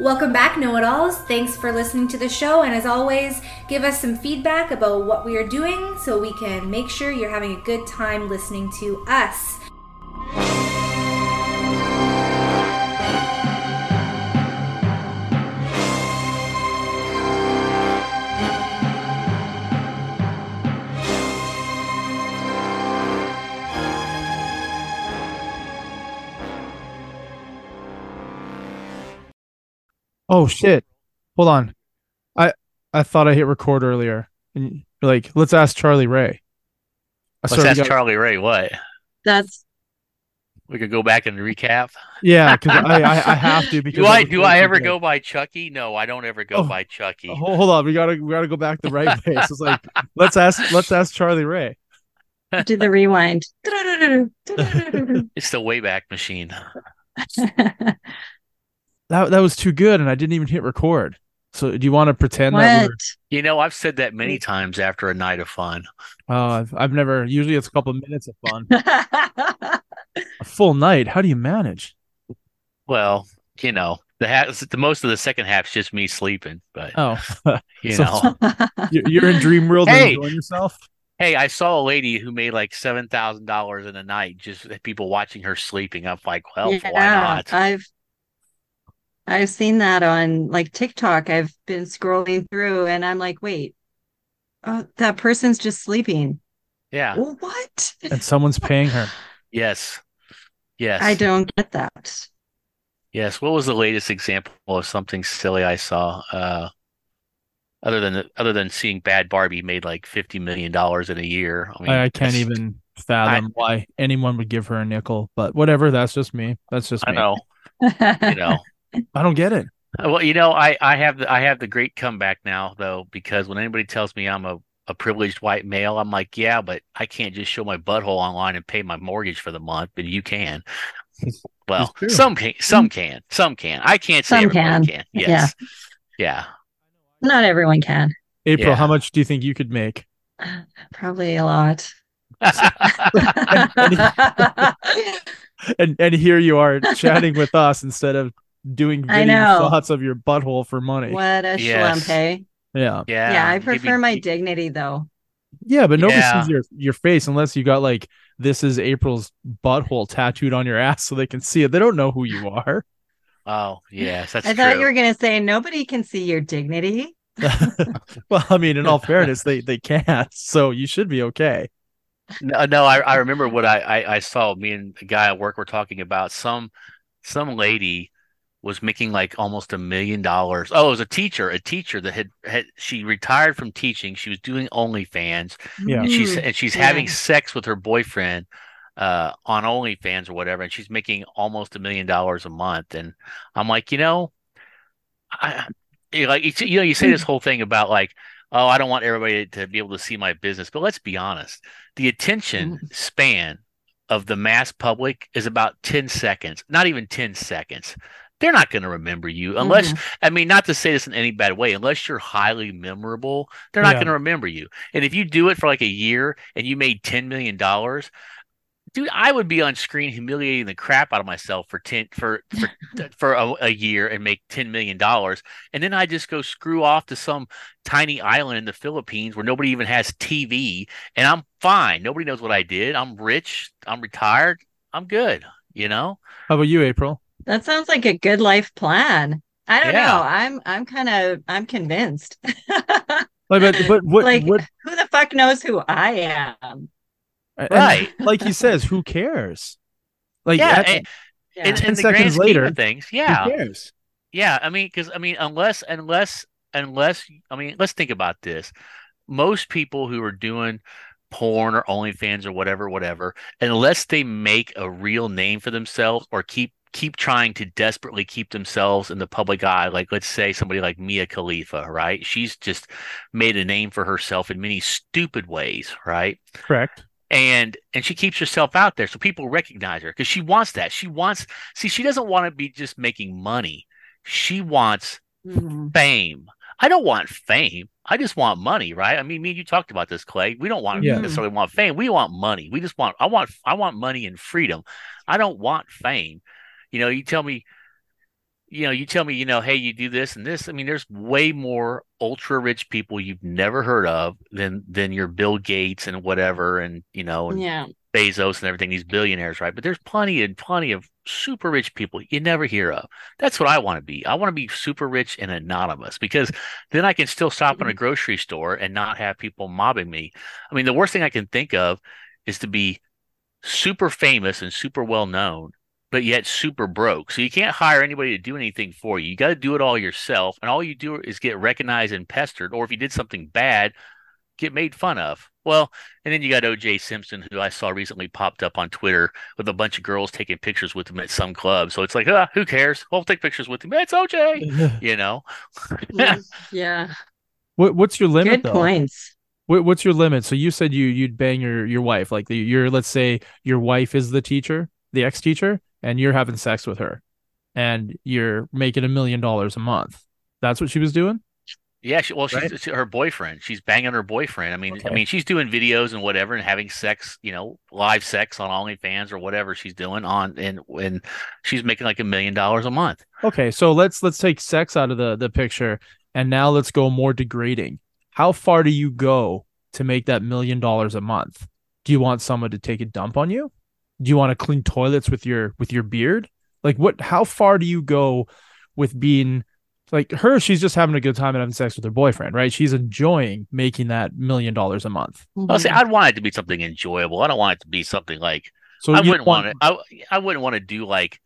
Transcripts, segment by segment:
Welcome back, Know It Alls. Thanks for listening to the show. And as always, give us some feedback about what we are doing so we can make sure you're having a good time listening to us. Oh shit. Hold on. I I thought I hit record earlier. And you're like, let's ask Charlie Ray. I Let's ask got- Charlie Ray what That's we could go back and recap. Yeah, because I, I I have to because Do I was do I too ever good. go by Chucky? No, I don't ever go Oh. by Chucky. Hold, hold on, we gotta we gotta go back the right way. So it's like let's ask let's ask Charlie Ray. do the rewind. It's the Wayback Machine. That that was too good, and I didn't even hit record. So do you want to pretend that what? we're? You know, I've said that many times after a night of fun. Oh, I've I've never. Usually it's a couple of minutes of fun. A full night. How do you manage? Well, you know, the ha- the most of the second half's just me sleeping, but Oh, you so- know. you're, you're in dream world Hey! enjoying yourself. Hey, I saw a lady who made like seven thousand dollars in a night, just people watching her sleeping. I'm like, well, why not? I've I've seen that on like TikTok. I've been scrolling through and I'm like, wait, oh, that person's just sleeping. Yeah. Well, what? And someone's paying her. Yes. Yes. I don't get that. Yes. What was the latest example of something silly I saw? Uh, other than other than seeing Bhad Bhabie made like fifty million dollars in a year. I mean, I, I can't even fathom why anyone would give her a nickel, but whatever. That's just me. That's just I me. know. You know. I don't get it. Well, you know, I I have the I have the great comeback now though because when anybody tells me I'm a a privileged white male, I'm like, yeah, but I can't just show my butthole online and pay my mortgage for the month, but you can. Well, some can, some can, some can. I can't say Some everybody can. can. Yes. Yeah. Not everyone can. April, Yeah. how much do you think you could make? Probably a lot. And and here you are chatting with us instead of doing I video know. shots of your butthole for money. what a Yes. Hey, Yeah. Yeah. Yeah, I Give me- prefer my dignity though. Yeah, but nobody Yeah. sees your, your face unless you got like this is April's butthole tattooed on your ass so they can see it. They don't know who you are. Oh, yes, that's I thought you were gonna say nobody can see your dignity. well, I mean, in all fairness, they they can't. So you should be okay. No, no, I, I remember what I, I, I saw. Me and a guy at work were talking about some some lady was making like almost a million dollars. Oh, it was a teacher, a teacher that had, had she retired from teaching. She was doing OnlyFans, Yeah. and she's Mm, and she's yeah. having sex with her boyfriend uh, on OnlyFans or whatever, and she's making almost a million dollars a month. And I'm like, you know, I you know, like you, you know, you say this whole thing about like, oh, I don't want everybody to be able to see my business, but let's be honest, the attention span of the mass public is about 10 seconds, not even 10 seconds. They're not going to remember you unless, mm-hmm. I mean, not to say this in any bad way, unless you're highly memorable, they're not Yeah. going to remember you. And if you do it for like a year and you made $10 million, dude, I would be on screen humiliating the crap out of myself for 10 for, for, for a, a year and make $10 million. And then I just go screw off to some tiny island in the Philippines where nobody even has TV and I'm fine. Nobody knows what I did. I'm rich. I'm retired. I'm good. You know? How about you, April? That sounds like a good life plan. I don't Yeah. know. I'm I'm kind of I'm convinced. Like, but but what like what who the fuck knows who I am? Right. like he says, who cares? Like yeah. at- and, Yeah. in, 10 in seconds later, of things. who Yeah. cares? Yeah. I mean, because I mean, unless, unless, unless, I mean, let's think about this. Most people who are doing porn or OnlyFans or whatever, whatever, unless they make a real name for themselves or keep keep trying to desperately keep themselves in the public eye, like let's say somebody like Mia Khalifa, right? She's just made a name for herself in many stupid ways, right? Correct. and and she keeps herself out there so people recognize her because she wants that. She wants see she doesn't want to be just making money. She wants Mhm. fame. I don't want fame. I just want money right? I mean me and you talked about this clay. We don't want Yeah. necessarily want fame. We want money. We just want i want i want money and freedom. I don't want fame you know you tell me you know, you tell me, you know, hey, you do this and this. I mean, there's way more ultra rich people you've never heard of than than your Bill Gates and whatever, and you know, and Yeah. Bezos and everything, these billionaires, right? But there's plenty and plenty of super rich people you never hear of. That's what I want to be. I want to be super rich and anonymous because then I can still stop in a mm-hmm. grocery store and not have people mobbing me. I mean, the worst thing I can think of is to be super famous and super well known, but yet super broke. So you can't hire anybody to do anything for you. You got to do it all yourself. And all you do is get recognized and pestered. Or if you did something bad, get made fun of. Well, and then you got OJ Simpson, who I saw recently popped up on Twitter with a bunch of girls taking pictures with him at some club. So it's like, ah, who cares? We'll take pictures with him. It's OJ, you know? Yeah. what what's your limit Good though? points. What, what's your limit? So you said you you'd bang your your wife, like the, your let's say your wife is the teacher, the ex teacher, and you're having sex with her, and you're making a million dollars a month. That's what she was doing. Yeah, she, well, she's her boyfriend. She's banging her boyfriend. I mean, I mean, she's doing videos and whatever, and having sex, you know, live sex on OnlyFans or whatever she's doing on, and and she's making like a million dollars a month. Okay, so let's let's take sex out of the the picture, and now let's go more degrading. How far do you go to make that million dollars a month? Do you want someone to take a dump on you? Do you want to clean toilets with your with your beard? Like what? How far do you go with being like her? She's just having a good time and having sex with her boyfriend, right? She's enjoying making that million dollars a month. I'll say Mhm. I'd want it to be something enjoyable. I don't want it to be something like So I wouldn't want it. I I wouldn't want to do like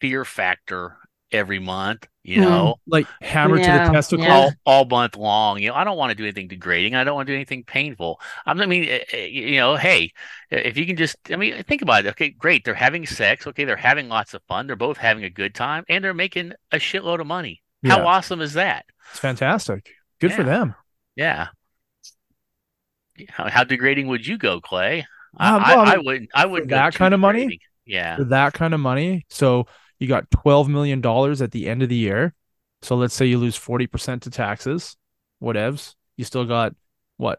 Fear Factor every month. You Hmm. know, like hammer to the testicle. yeah. all all month long. You know, I don't want to do anything degrading. I don't want to do anything painful. I mean, eh, eh, you know, hey, if you can just, I mean, think about it. Okay, great. They're having sex. Okay, they're having lots of fun. They're both having a good time, and they're making a shitload of money. How awesome is that? It's fantastic. Good for them. Yeah. How, how degrading would you go, Clay? Uh, I, well, I, I wouldn't. I wouldn't go that too kind of money? Yeah. for that kind of money. So you got twelve million dollars at the end of the year. So let's say you lose forty percent to taxes, whatevs. You still got what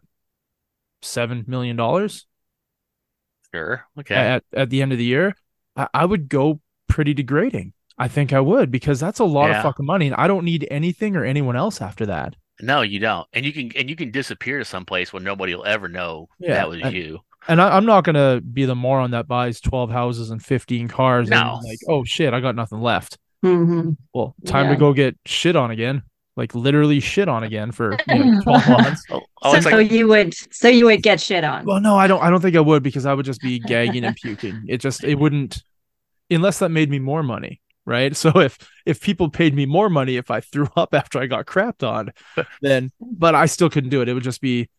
seven million dollars Sure. Okay. at at the end of the year. I, I would go pretty degrading. I think I would because that's a lot Yeah. of fucking money, and I don't need anything or anyone else after that. No, you don't. And you can and you can disappear to some place where nobody will ever know Yeah, that was and- you. And I, I'm not gonna be the moron that buys twelve houses and fifteen cars No. and like, oh shit, I got nothing left. Mhm. Well, time to go get shit on again. Like literally shit on again for you know, 12 months. Oh, oh, it's so you would so you would get shit on. Well, no, I don't I don't think I would because I would just be gagging and puking. It just it wouldn't unless that made me more money, right? So if if people paid me more money if I threw up after I got crapped on, then but I still couldn't do it. It would just be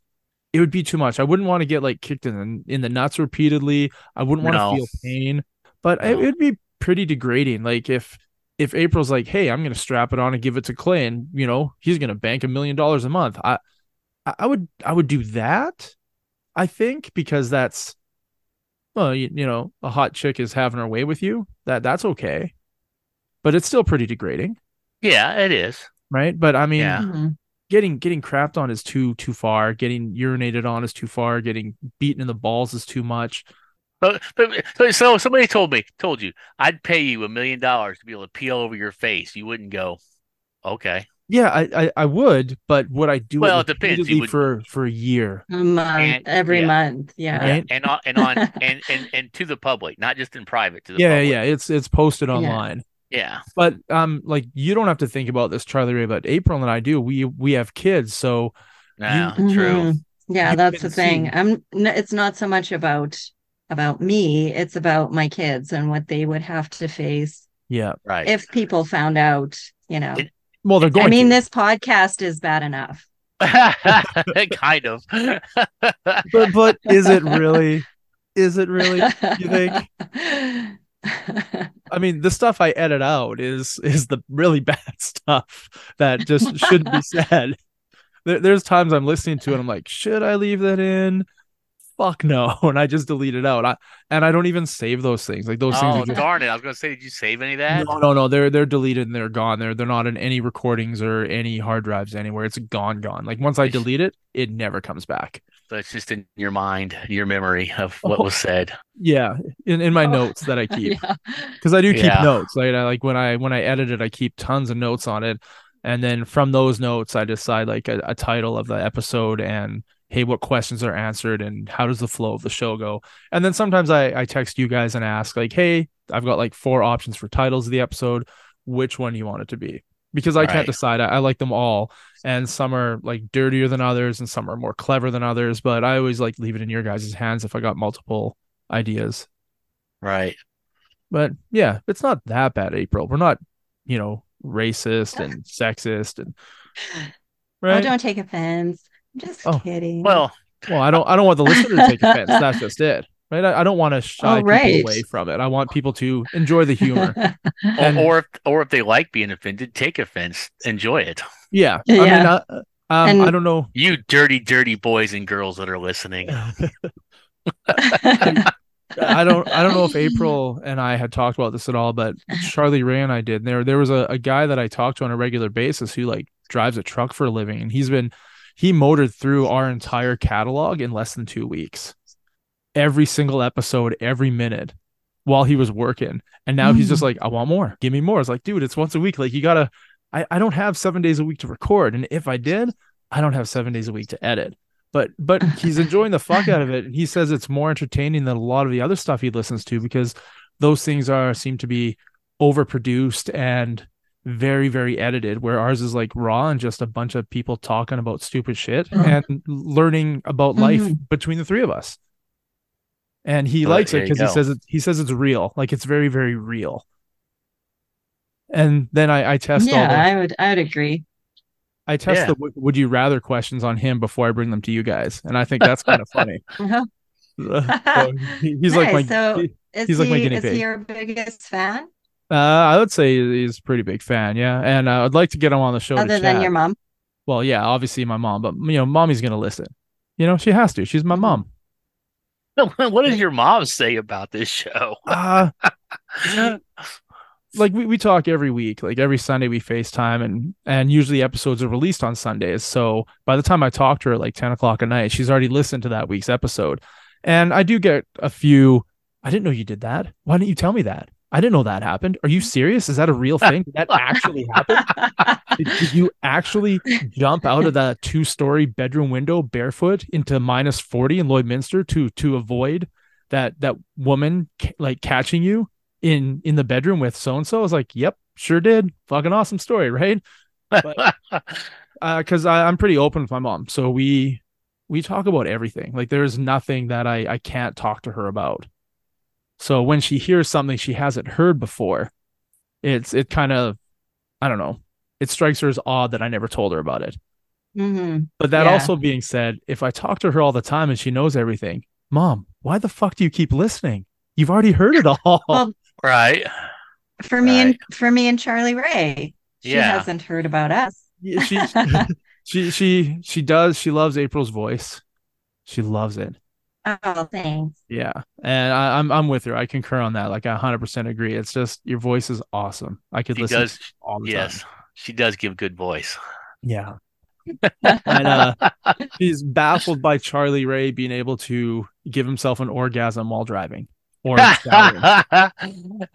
it would be too much. I wouldn't want to get like kicked in the, in the nuts repeatedly. I wouldn't want No. to feel pain, but it would be pretty degrading. Like if if April's like, "Hey, I'm going to strap it on and give it to Clay and, you know, he's going to bank a million dollars a month." I I I would I would do that. I think because that's well, you, you know, a hot chick is having her way with you. That that's okay. But it's still pretty degrading, yeah, it is. right? But I mean, Yeah. Mm-hmm. Getting getting crapped on is too too far. Getting urinated on is too far. Getting beaten in the balls is too much. But, but so, so somebody told me, told you, I'd pay you a million dollars to be able to peel over your face. You wouldn't go, okay. Yeah, I I, I would, but would I do Well, it it depends. You would- for for a year? A month, And- every yeah. month. Yeah. Right. And on and on and, and and to the public, not just in private. To the Yeah, public. yeah, it's it's posted online. yeah. But um, like you don't have to think about this, Charlie Ray. But April and I do. We we have kids, so yeah, Mhm. true. Yeah, You that's the thing. see. I'm it's not so much about about me, it's about my kids and what they would have to face yeah. Right. if people found out, you know. It- Well, they're going. I mean, to. this podcast is bad enough. kind of. but but is it really? Is it really? You think? I mean, the stuff I edit out is is the really bad stuff that just shouldn't be said. There, there's times I'm listening to it, I'm like, should I leave that in? Fuck no, and I just delete it out. I, and I don't even save those things. Like those things Oh are just darn it! I was gonna say, did you save any of that? no, no, no. They're they're deleted and they're gone. They're they're not in any recordings or any hard drives anywhere. It's gone, gone. Like once I delete it, it never comes back. So it's just in your mind, your memory of what was said. Yeah, in in my Oh, notes that I keep. Yeah. because I do keep Yeah. notes. Like I like when I when I edit it, I keep tons of notes on it, and then from those notes, I decide like a, a title of the episode and hey, what questions are answered and how does the flow of the show go. And then sometimes I I text you guys and ask like, hey, I've got like four options for titles of the episode. Which one do you want it to be? Because I can't Right. decide. I, I like them all, and some are like dirtier than others, and some are more clever than others. But I always like leave it in your guys' hands if I got multiple ideas. Right. But yeah, it's not that bad, April. We're not, you know, racist and sexist and oh, right? Oh, don't take offense. I'm just Oh, kidding. Well, well, I don't I don't want the listener to take offense. That's just it. Right. I, I don't want to shy right. people away from it. I want people to enjoy the humor. And- or, or if or if they like being offended, take offense, enjoy it. Yeah. I mean, Yeah. uh, um, And- I don't know. You dirty, dirty boys and girls that are listening. I don't I don't know if April and I had talked about this at all, but Charlie Ray and I did. There there was a, a guy that I talked to on a regular basis who like drives a truck for a living and he's been he motored through our entire catalog in less than two weeks. Every single episode, every minute while he was working. And now he's just mm. like, I want more. Give me more. It's like, dude, it's once a week. Like you gotta I, I don't have seven days a week to record. And if I did, I don't have seven days a week to edit but but he's enjoying the fuck out of it and he says it's more entertaining than a lot of the other stuff he listens to because those things are seem to be overproduced and very very edited where ours is like raw and just a bunch of people talking about stupid shit Mhm. and learning about life Mhm. between the three of us and he Well, likes it because he says it he says it's real like it's very very real and then i i test all yeah, the I would I would agree. I test Yeah. the would you rather questions on him before I bring them to you guys, and I think that's kind of funny. Uh-huh. So he- he's like my So- he- Is He's he like my guinea is pig. he your biggest fan uh, I would say he's a pretty big fan, yeah, and uh, I'd like to get him on the show. to other than chat. your mom? well, yeah, obviously my mom, but you know, mommy's gonna listen. You know, she has to. She's my mom. what does your mom say about this show? Uh like we, we talk every week like every sunday we facetime and and usually episodes are released on sundays so by the time i talk to her at like 10 o'clock at night she's already listened to that week's episode and i do get a few i didn't know you did that why didn't you tell me that i didn't know that happened are you serious is that a real thing did that actually happen did, did you actually jump out of that two story bedroom window barefoot into minus 40 in lloydminster to to avoid that that woman like catching you in in the bedroom with so and so. I was like, "Yep, sure did. Fucking awesome story, right?" Because uh, I I'm pretty open with my mom, so we we talk about everything. Like there's nothing that I I can't talk to her about. So when she hears something she hasn't heard before, it's it kind of I don't know. It strikes her as odd that I never told her about it. hmm But that Yeah. also being said, if I talk to her all the time and she knows everything, mom, why the fuck do you keep listening? You've already heard it all. Well, right. For me and for me and Charlie Ray, she Yeah. hasn't heard about us. Yeah, she she she she does. She loves April's voice. She loves it. Oh, thanks. Yeah, and I, I'm I'm with her. I concur on that. Like I 100 percent agree. It's just your voice is awesome. I could She listen does. to it all the Yes, time. she does give good voice. Yeah. and uh, she's baffled by Charlie Ray being able to give himself an orgasm while driving or showering.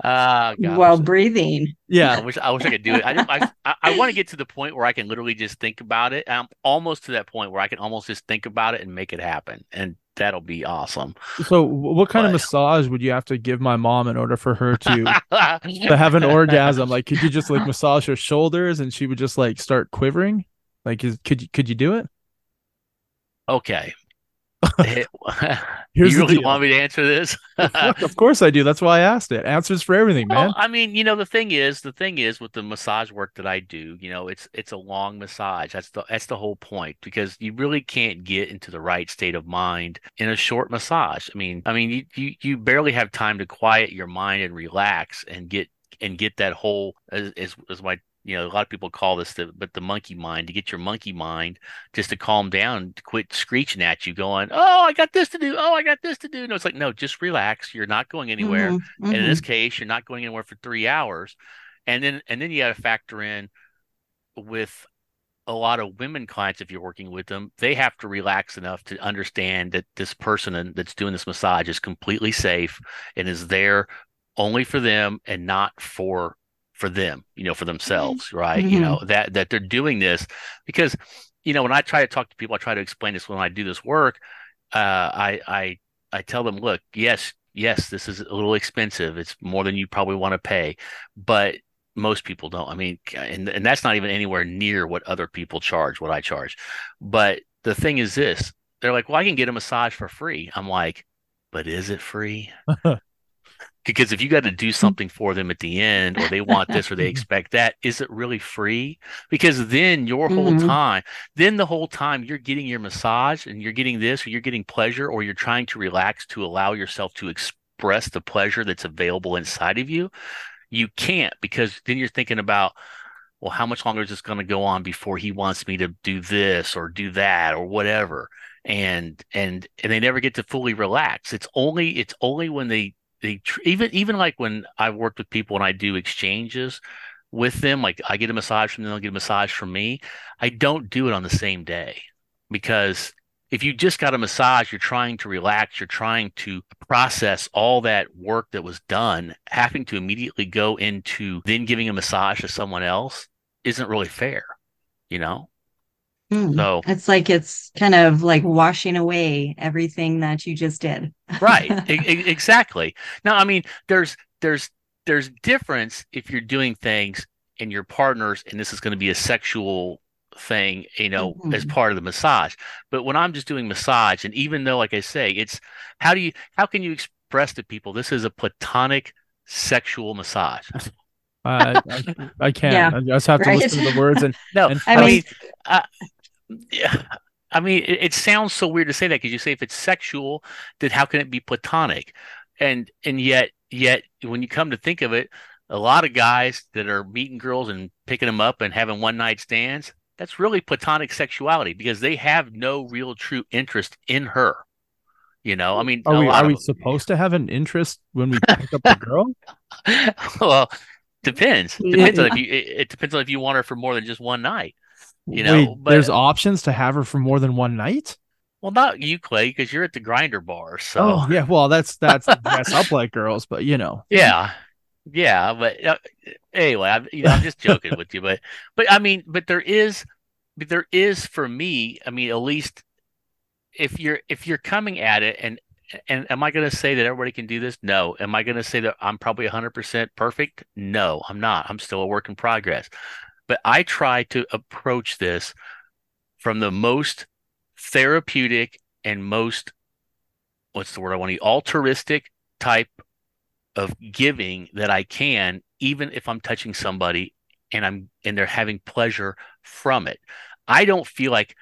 Oh, gosh. While breathing. I yeah. wish I wish I could do it. I just- I, I, I want to get to the point where I can literally just think about it. I'm almost to that point where I can almost just think about it and make it happen, and that'll be awesome. So, what kind of massage would you have to give my mom in order for her to to have an orgasm? Like, could you just like massage her shoulders and she would just like start quivering? Like, is, could you could you do it? Okay. Here's you really deal. want me to answer this? Of course I do. That's why I asked it. Answers for everything, man. Well, I mean, you know, the thing is, the thing is with the massage work that I do, you know, it's it's a long massage. That's the that's the whole point because you really can't get into the right state of mind in a short massage. I mean, I mean, you you, you barely have time to quiet your mind and relax and get and get that whole as as, as my you know, a lot of people call this the but the monkey mind to get your monkey mind just to calm down, to quit screeching at you, going, "Oh, I got this to do. Oh, I got this to do." No, it's like, no, just relax. You're not going anywhere. Mhm, And in this case, you're not going anywhere for three hours. And then and then you got to factor in with a lot of women clients, if you're working with them, they have to relax enough to understand that this person that's doing this massage is completely safe and is there only for them and not for for them, you know, for themselves, right? You Mhm. know, that that they're doing this because, you know, when I try to talk to people, I try to explain this when I do this work. Uh, I I I tell them, look, yes, yes, this is a little expensive. It's more than you probably want to pay, but most people don't. I mean, and and that's not even anywhere near what other people charge, what I charge. But the thing is this, they're like, well, I can get a massage for free. I'm like, but is it free? Because if you got to do something for them at the end, or they want this, or they expect that, is it really free? Because then your whole Mhm. time, then the whole time you're getting your massage and you're getting this, or you're getting pleasure, or you're trying to relax to allow yourself to express the pleasure that's available inside of you, you can't because then you're thinking about, well, how much longer is this going to go on before he wants me to do this or do that or whatever? And and and they never get to fully relax. It's only it's only when they they even even like when I've worked with people and I do exchanges with them, like I get a massage from them, they'll get a massage from me. I don't do it on the same day because if you just got a massage, you're trying to relax, you're trying to process all that work that was done, having to immediately go into then giving a massage to someone else isn't really fair, you know? Mm. So- it's like it's kind of like washing away everything that you just did. Right. Exactly. Now, I mean, there's there's there's difference if you're doing things and your partners and this is going to be a sexual thing, you know, as Mhm. part of the massage. But when I'm just doing massage and even though like I say, it's how do you how can you express to people this is a platonic sexual massage? I, I, I can't. Yeah, I just have to right. listen to the words and No, And I, I mean, mean- uh, yeah, I mean, it, it sounds so weird to say that because you say if it's sexual, then how can it be platonic? And and yet yet when you come to think of it, a lot of guys that are meeting girls and picking them up and having one night stands, that's really platonic sexuality because they have no real true interest in her. You know, I mean, are we are we of- supposed to have an interest when we pick up a girl? well, depends. Yeah. Depends on if you. It, it depends on if you want her for more than just one night. You know, Wait, but- there's options to have her for more than one night. Well, not you, Clay, because you're at the grinder bar. So Oh yeah, well that's that's dress up like girls, but you know. yeah, yeah. But uh, anyway, I'm you know I'm just joking with you, but but I mean, but there is, but there is for me. I mean, at least if you're if you're coming at it and and am I going to say that everybody can do this? No. Am I going to say that I'm probably 100% perfect? No, I'm not. I'm still a work in progress. But I try to approach this from the most therapeutic and most what's the word I want to use? altruistic type of giving that I can, even if I'm touching somebody and I'm and they're having pleasure from it. I don't feel like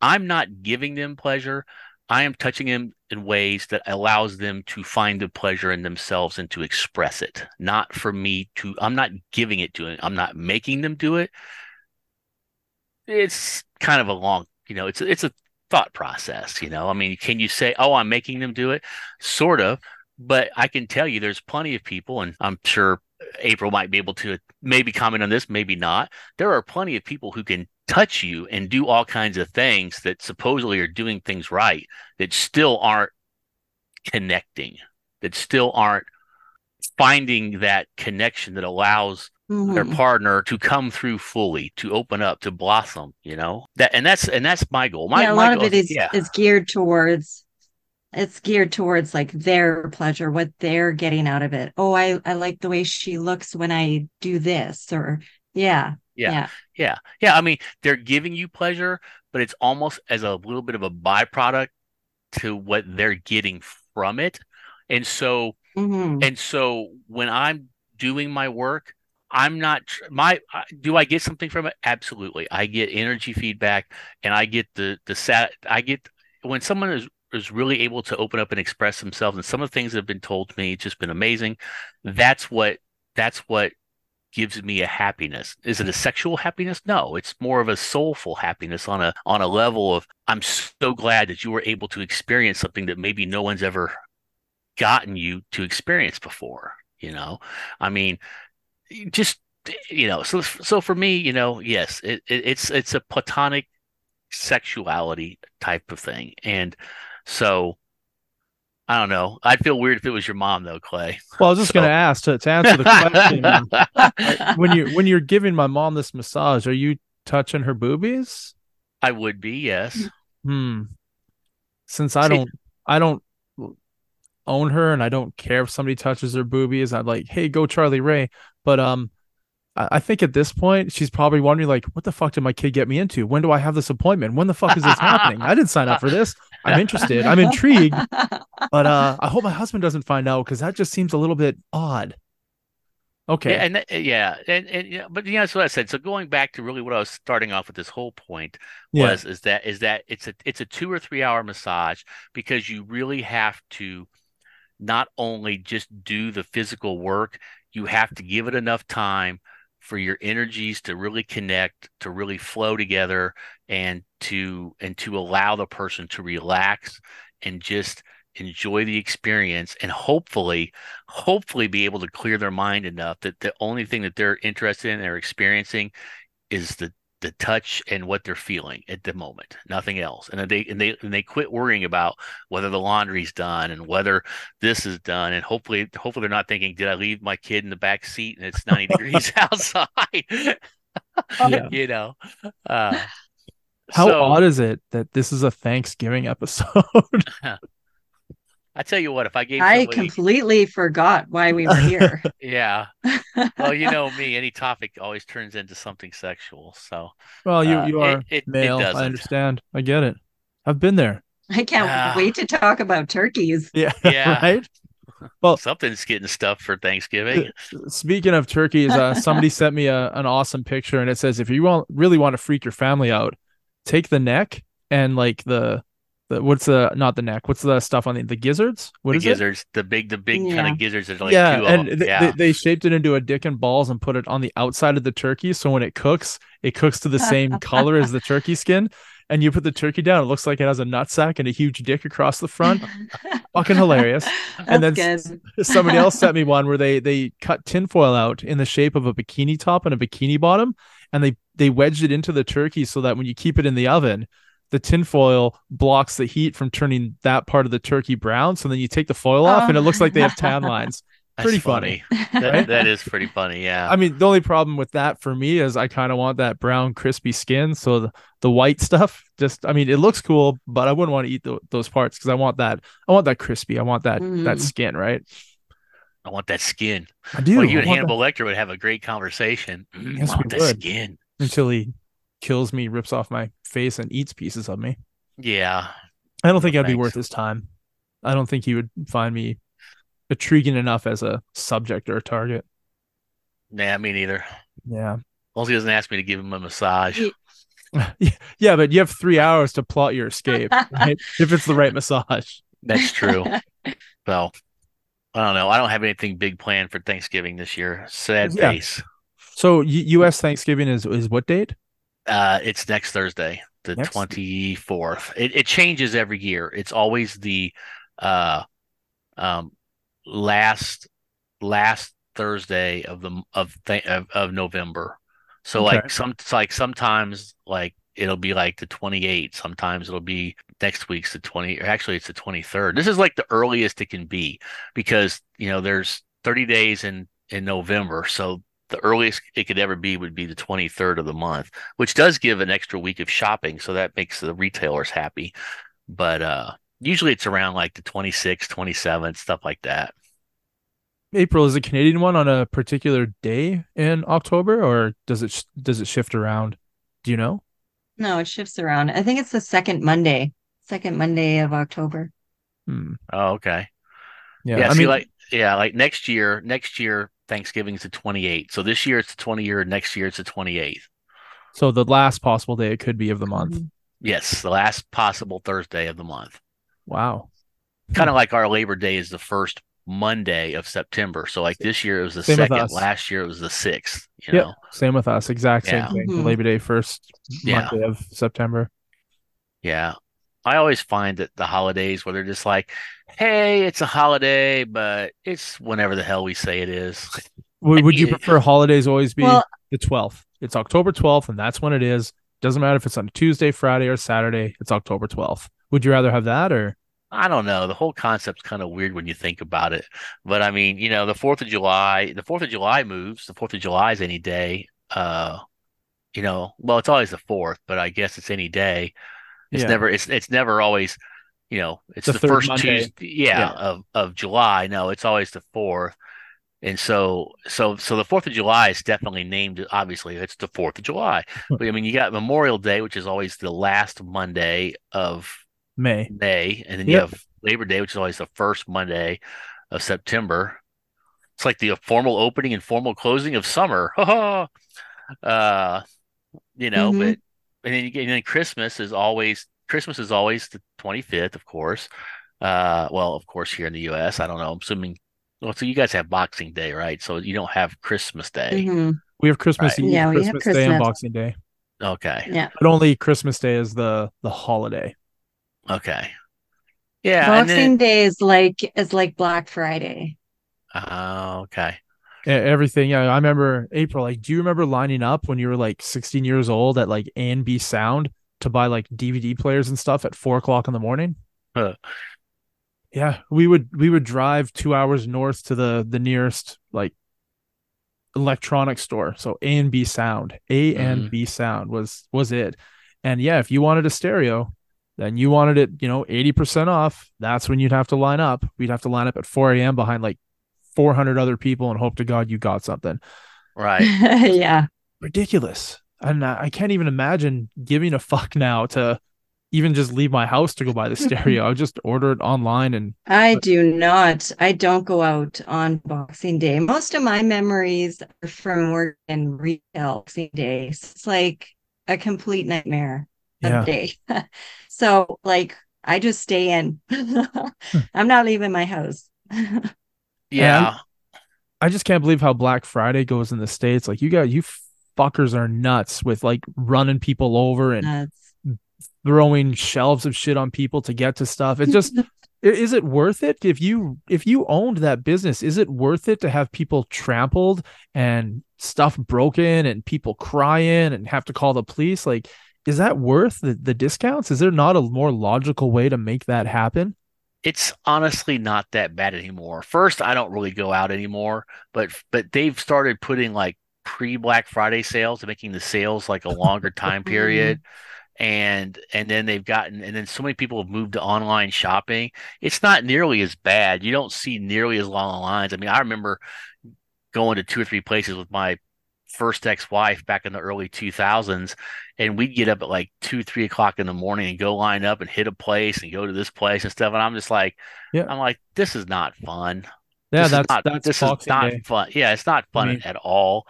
I'm not giving them pleasure. I am touching them in ways that allows them to find the pleasure in themselves and to express it. Not for me to I'm not giving it to them. I'm not making them do it. It's kind of a long, you know, it's it's a thought process, you know. I mean, can you say, "Oh, I'm making them do it?" Sort of, but I can tell you there's plenty of people and I'm sure April might be able to maybe comment on this, maybe not. There are plenty of people who can touch you and do all kinds of things that supposedly are doing things right that still aren't connecting, that still aren't finding that connection that allows their Mhm. partner to come through fully, to open up, to blossom, you know? That and that's and that's my goal. My, yeah, a lot of it is yeah. is geared towards it's geared towards like their pleasure, what they're getting out of it. Oh, I I like the way she looks when I do this, or yeah, Yeah. yeah, Yeah. Yeah. I mean, they're giving you pleasure, but it's almost as a little bit of a byproduct to what they're getting from it. And so, Mhm. and so when I'm doing my work, I'm not my do I get something from it? Absolutely. I get energy feedback and I get the the sat I get when someone is is really able to open up and express themselves and some of the things that have been told to me it's just been amazing. That's what that's what gives me a happiness. Is it a sexual happiness? No, it's more of a soulful happiness on a on a level of I'm so glad that you were able to experience something that maybe no one's ever gotten you to experience before, you know. I mean, just you know, so so for me, you know, yes, it, it it's it's a platonic sexuality type of thing. And so I don't know. I'd feel weird if it was your mom though, Clay. Well, I was just So- going to ask to, to answer the question. when you when you're giving my mom this massage, are you touching her boobies? I would be, yes. Hmm. Since I See- don't I don't own her and I don't care if somebody touches her boobies, I'm like, hey, go Charlie Ray. But um I I think at this point she's probably wondering like, what the fuck did my kid get me into? When do I have this appointment? When the fuck is this happening? I didn't sign up for this. I'm interested. I'm intrigued. But uh I hope my husband doesn't find out because that just seems a little bit odd. Okay. Yeah, and that- yeah, and and yeah, but yeah, that's what I said. So going back to really what I was starting off with this whole point Yeah. was is that is that it's a it's a two or three hour massage because you really have to not only just do the physical work, you have to give it enough time for your energies to really connect, to really flow together, and to and to allow the person to relax and just enjoy the experience and hopefully hopefully be able to clear their mind enough that the only thing that they're interested in they're experiencing is the the touch and what they're feeling at the moment nothing else and they and they and they quit worrying about whether the laundry's done and whether this is done and hopefully hopefully they're not thinking did i leave my kid in the back seat and it's 90 degrees outside Yeah. you know uh How so- odd is it that this is a Thanksgiving episode? I tell you what if i gave I completely forgot why we were here. yeah well you know me any topic always turns into something sexual so well, you Uh, you it- are it- it male. doesn't. I understand. I get it. I've been there. I can't Ah. wait to talk about turkeys. Yeah. Yeah. right. Well, something's getting stuffed for thanksgiving speaking of turkeys, uh, somebody sent me a, an awesome picture, and it says if you want really want to freak your family out, take the neck and like the the what's the not the neck? What's the stuff on the the gizzards? What the is gizzards the big the big kind of gizzards that like yeah, two and of them th- yeah they, they shaped it into a dick and balls and put it on the outside of the turkey. So when it cooks, it cooks to the same color as the turkey skin. And you put the turkey down, it looks like it has a nut sack and a huge dick across the front. Fucking hilarious. And then good. Somebody else sent me one where they they cut tinfoil out in the shape of a bikini top and a bikini bottom, and they they wedged it into the turkey so that when you keep it in the oven, the tinfoil blocks the heat from turning that part of the turkey brown. So then you take the foil off, and it looks like they have tan lines. That's pretty funny. that, right? that is pretty funny yeah I mean, the only problem with that for me is I kind of want that brown, crispy skin. So the, the white stuff, just I mean, it looks cool, but I wouldn't want to eat tho- those parts because I want that. I want that crispy. I want that that Mm. skin, right? i want that skin I do. well you I and want hannibal lecter would have a great conversation Mm, Yes, I want we that would. skin until he kills me, rips off my face, and eats pieces of me. yeah I don't think No that'd be worth his time. I don't think he would find me intriguing enough as a subject or a target. nah me neither Yeah. as long as he doesn't ask me to give him a massage yeah, but you have three hours to plot your escape, right? if it's the right massage. that's true so i don't know i don't have anything big planned for thanksgiving this year sad Yeah. face So U.S. Thanksgiving is is what date? Uh, it's next Thursday, the twenty fourth. It it changes every year. It's always the uh um last last Thursday of the of th- of, of November. So Okay. like some it's like sometimes like it'll be like the twenty eighth. Sometimes it'll be next week's the twenty. Or actually, it's the twenty third. This is like the earliest it can be because you know there's thirty days in in November. So the earliest it could ever be would be the 23rd of the month, which does give an extra week of shopping. So that makes the retailers happy. But uh, usually it's around like the 26th, 27th, stuff like that. April is a Canadian one on a particular day in October, or does it sh- does it shift around? Do you know? No, it shifts around. I think it's the second Monday, second Monday of October. Hmm. Oh, okay. Yeah, Yeah. I see, mean, like, yeah, like next year, next year, Thanksgiving's the 28th. So this year it's the 20 year. Next year it's the 28th. so the last possible day it could be of the month. Mhm. Yes. The last possible Thursday of the month. Wow. Kind of like our Labor Day is the first Monday of September. So like this year it was the Same second. Last year it was the sixth. You Yep. know. Same with us. Exact same Yeah. thing. Mhm. Labor Day first Yeah. Monday of September. Yeah. I always find that the holidays where they're just like, hey, it's a holiday, but it's whenever the hell we say it is. Would, would you prefer holidays always be Well- the 12th? It's October 12th, and that's when it is. Doesn't matter if it's on Tuesday, Friday, or Saturday. It's October 12th. Would you rather have that or? I don't know. The whole concept's kind of weird when you think about it. But I mean, you know, the Fourth of July, the Fourth of July moves. The Fourth of July is any day. Uh, you know, well, it's always the fourth, but I guess it's any day. It's Yeah. never. It's it's never always. You know, it's The the, first Monday. Tuesday. Yeah, Yeah. of of July. No, it's always the fourth. And so, so, so the Fourth of July is definitely named. Obviously, it's the Fourth of July. Hmm. But I mean, you got Memorial Day, which is always the last Monday of May. May, and then you have Labor Day, which is always the first Monday of September. It's like the formal opening and formal closing of summer. uh, you know, Mhm. but and then you get and then Christmas is always Christmas is always the 25th, of course. Uh, well, of course, here in the U.S., I don't know. I'm assuming. Well, so you guys have Boxing Day, right? So you don't have Christmas Day. Mhm. We have Christmas Right. Eve, Yeah, we have Christmas Day, and Boxing Day. Okay, Yeah. But only Christmas Day is the the holiday. okay, yeah, and Boxing then Day is like is like Black Friday. uh, okay. Everything. Yeah, I remember April. Like, do you remember lining up when you were like 16 years old at like A and B Sound to buy like DVD players and stuff at four o'clock in the morning? Huh. Yeah, we would we would drive two hours north to the the nearest like electronic store. So A and B Sound, A and Mhm. B Sound was was it. And yeah, if you wanted a stereo, then you wanted it, you know, 80% off. That's when you'd have to line up. We'd have to line up at 4 a.m. behind like 400 other people and hope to God you got something. Right. yeah. Ridiculous. And I I can't even imagine giving a fuck now to even just leave my house to go buy the stereo. I'll just order it online and I do not. I don't go out on Boxing Day. Most of my memories are from work and retail Boxing Day. It's like a complete nightmare yeah. of day. so like I just stay in. Hmm. I'm not leaving my house. Yeah. I just can't believe how Black Friday goes in the States. Like you got you fuckers are nuts with like running people over and That's throwing shelves of shit on people to get to stuff. It just is it worth it if you if you owned that business? Is it worth it to have people trampled and stuff broken and people crying and have to call the police? Like, is that worth the, the discounts? Is there not a more logical way to make that happen? It's honestly not that bad anymore. First, I don't really go out anymore, but but they've started putting like pre Black Friday sales and making the sales like a longer time mm-hmm. period. And and then they've gotten and then so many people have moved to online shopping. It's not nearly as bad. You don't see nearly as long lines. I mean, I remember going to two or three places with my first ex-wife back in the early 2000s and we'd get up at like two three o'clock in the morning and go line up and hit a place and go to this place and stuff and i'm just like Yeah. i'm like this is not fun Yeah, this that's not, that's this is not Day. fun yeah it's not fun mean- at all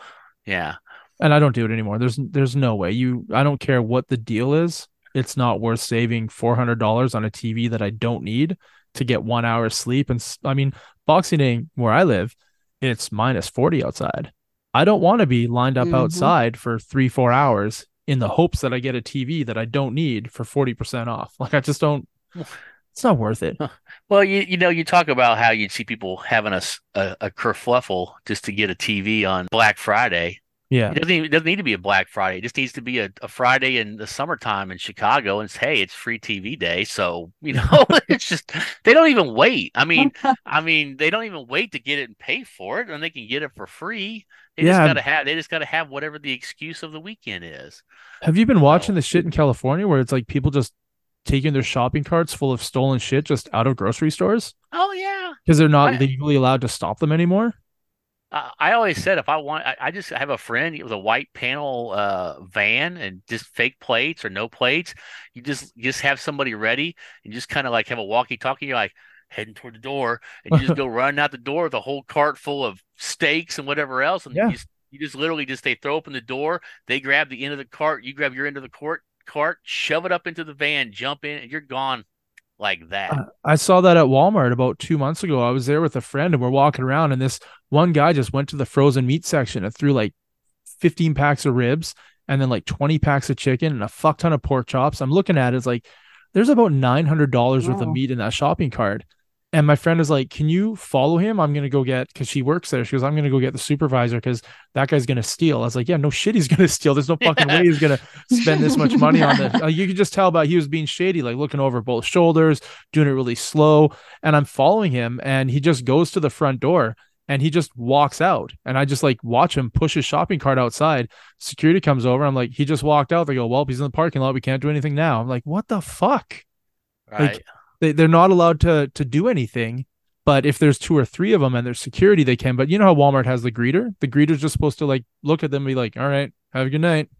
yeah and I don't do it anymore. There's there's no way. You I don't care what the deal is. It's not worth saving four hundred dollars on a TV that I don't need to get one hour of sleep. And i mean, Boxing Day where I live, it's minus forty outside. I don't want to be lined up Mhm. outside for three four hours in the hopes that I get a TV that I don't need for forty percent off. Like I just don't. It's not worth it. well you you know you talk about how you'd see people having a a kerfluffle just to get a tv on black friday Yeah, It doesn't even, it doesn't need to be a Black Friday. It just needs to be a, a Friday in the summertime in Chicago. And it's hey, it's free TV day. So you know, it's just they don't even wait. I mean, I mean, they don't even wait to get it and pay for it, and they can get it for free. They just Yeah. gotta have they just gotta have whatever the excuse of the weekend is. Have you been watching the shit in California where it's like people just taking their shopping carts full of stolen shit just out of grocery stores? Oh yeah. because they're not I- legally allowed to stop them anymore. I I always said if I want, I, I just have a friend with a white panel uh, van and just fake plates or no plates. You just you just have somebody ready and just kind of like have a walkie-talkie. You're like heading toward the door, and you just go running out the door with a whole cart full of steaks and whatever else, and Yeah. you just you just literally just they throw open the door, they grab the end of the cart, you grab your end of the cart, cart, shove it up into the van, jump in, and you're gone. Like that. I saw that at Walmart about two months ago. I was there with a friend and we're walking around, and this one guy just went to the frozen meat section and threw like 15 packs of ribs and then like 20 packs of chicken and a fuck ton of pork chops. I'm looking at it, it's like there's about $900 worth of meat in that shopping cart. And my friend was like, Can you follow him? I'm going to go get, because she works there. She goes, I'm going to go get the supervisor because that guy's going to steal. I was like, Yeah, no shit, he's going to steal. There's no fucking way he's going to spend this much money on this. Uh, you could just tell by he was being shady, like looking over both shoulders, doing it really slow. And I'm following him, and he just goes to the front door and he just walks out. And I just like watch him push his shopping cart outside. Security comes over. I'm like, he just walked out. They go, Well, he's in the parking lot. We can't do anything now. I'm like, What the fuck? right. They, they're not allowed to to do anything. But if there's two or three of them and there's security, they can. But you know how Walmart has the greeter? The greeter's just supposed to like look at them and be like, All right, have a good night.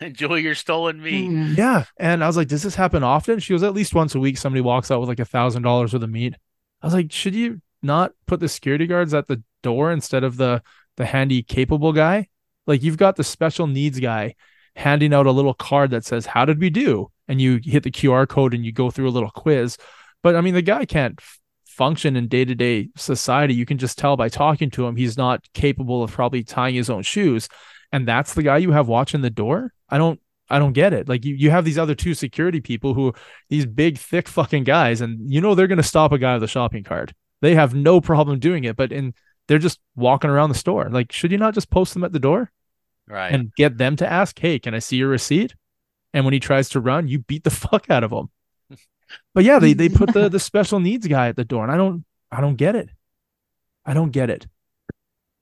Enjoy your stolen meat. Mm. Yeah. And I was like, does this happen often? She goes, at least once a week, somebody walks out with like a thousand dollars worth of meat. I was like, should you not put the security guards at the door instead of the the handy capable guy? Like you've got the special needs guy handing out a little card that says, How did we do? And you hit the QR code and you go through a little quiz. But I mean, the guy can't function in day to day society. You can just tell by talking to him, he's not capable of probably tying his own shoes. And that's the guy you have watching the door. I don't I don't get it. Like you, you have these other two security people who these big, thick fucking guys, and you know they're gonna stop a guy with a shopping cart. They have no problem doing it, but in they're just walking around the store. Like, should you not just post them at the door Right. and get them to ask, Hey, can I see your receipt? And when he tries to run, you beat the fuck out of him. But yeah, they they put the the special needs guy at the door, and I don't I don't get it. I don't get it.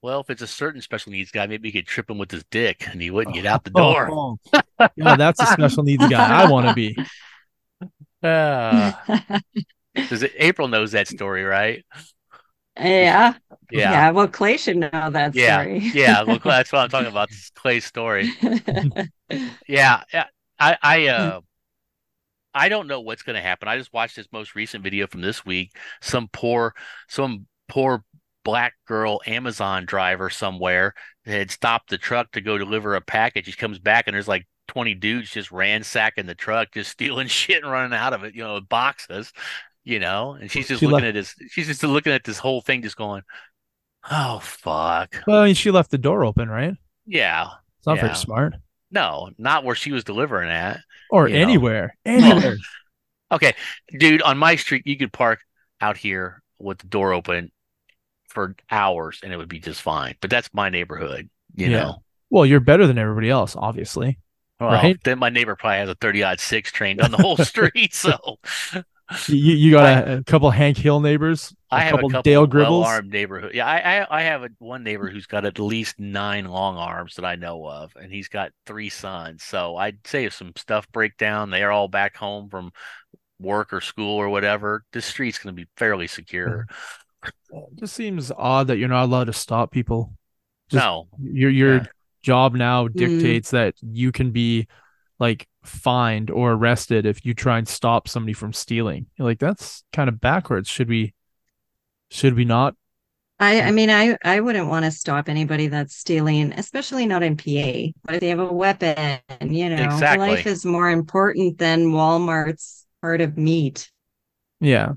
well, if it's a certain special needs guy, maybe he could trip him with his dick and he wouldn't get out the door. Oh, oh. yeah, that's a special needs guy I want to be. Ah. does it, April knows that story, right? Yeah. Yeah. Yeah. Well, Clay should know that Yeah. story. Yeah. Well, that's what I'm talking about. This Clay's story. Yeah, yeah. I I uh I don't know what's going to happen. I just watched this most recent video from this week. Some poor some poor black girl Amazon driver somewhere had stopped the truck to go deliver a package. He comes back and there's like 20 dudes just ransacking the truck, just stealing shit and running out of it, you know, boxes, you know. And she's just She looking left- at this she's just looking at this whole thing just going, "Oh fuck." Well, I mean, she left the door open, right? Yeah. It's not Yeah. very smart. No, not where she was delivering at. Or You know. anywhere, anywhere. Okay, dude, on my street, you could park out here with the door open for hours and it would be just fine. But that's my neighborhood, you Yeah. know. Well, you're better than everybody else, obviously. Well, Right. then my neighbor probably has a 30 odd six trained on the whole street. So You you got a, a couple Hank Hill neighbors, a I have couple, a couple Dale Gribbles. well-armed neighborhood. Yeah, I, I I have a, one neighbor who's got at least nine long arms that I know of, and he's got three sons. So I'd say if some stuff break down, they are all back home from work or school or whatever. This street's going to be fairly secure. It just seems odd that you're not allowed to stop people. Just- no, Your your Yeah. job now Mm. dictates that you can be like fined or arrested if you try and stop somebody from stealing. You're like that's kind of backwards. Should we should we not? I, I mean, I, I wouldn't want to stop anybody that's stealing, especially not in PA. But if they have a weapon, you know, Exactly. life is more important than Walmart's part of meat. Yeah.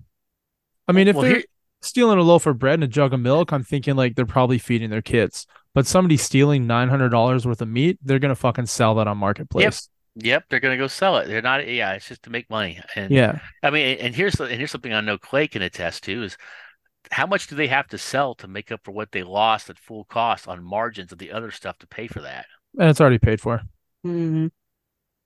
I mean, if Well, they're here- stealing a loaf of bread and a jug of milk, I'm thinking like they're probably feeding their kids. But somebody stealing nine hundred dollars worth of meat, they're gonna fucking sell that on marketplace. Yep, they're gonna go sell it. They're not. Yeah, it's just to make money. And Yeah. I mean, and here's and here's something I know Clay can attest to is how much do they have to sell to make up for what they lost at full cost on margins of the other stuff to pay for that? And it's already paid for. Mm.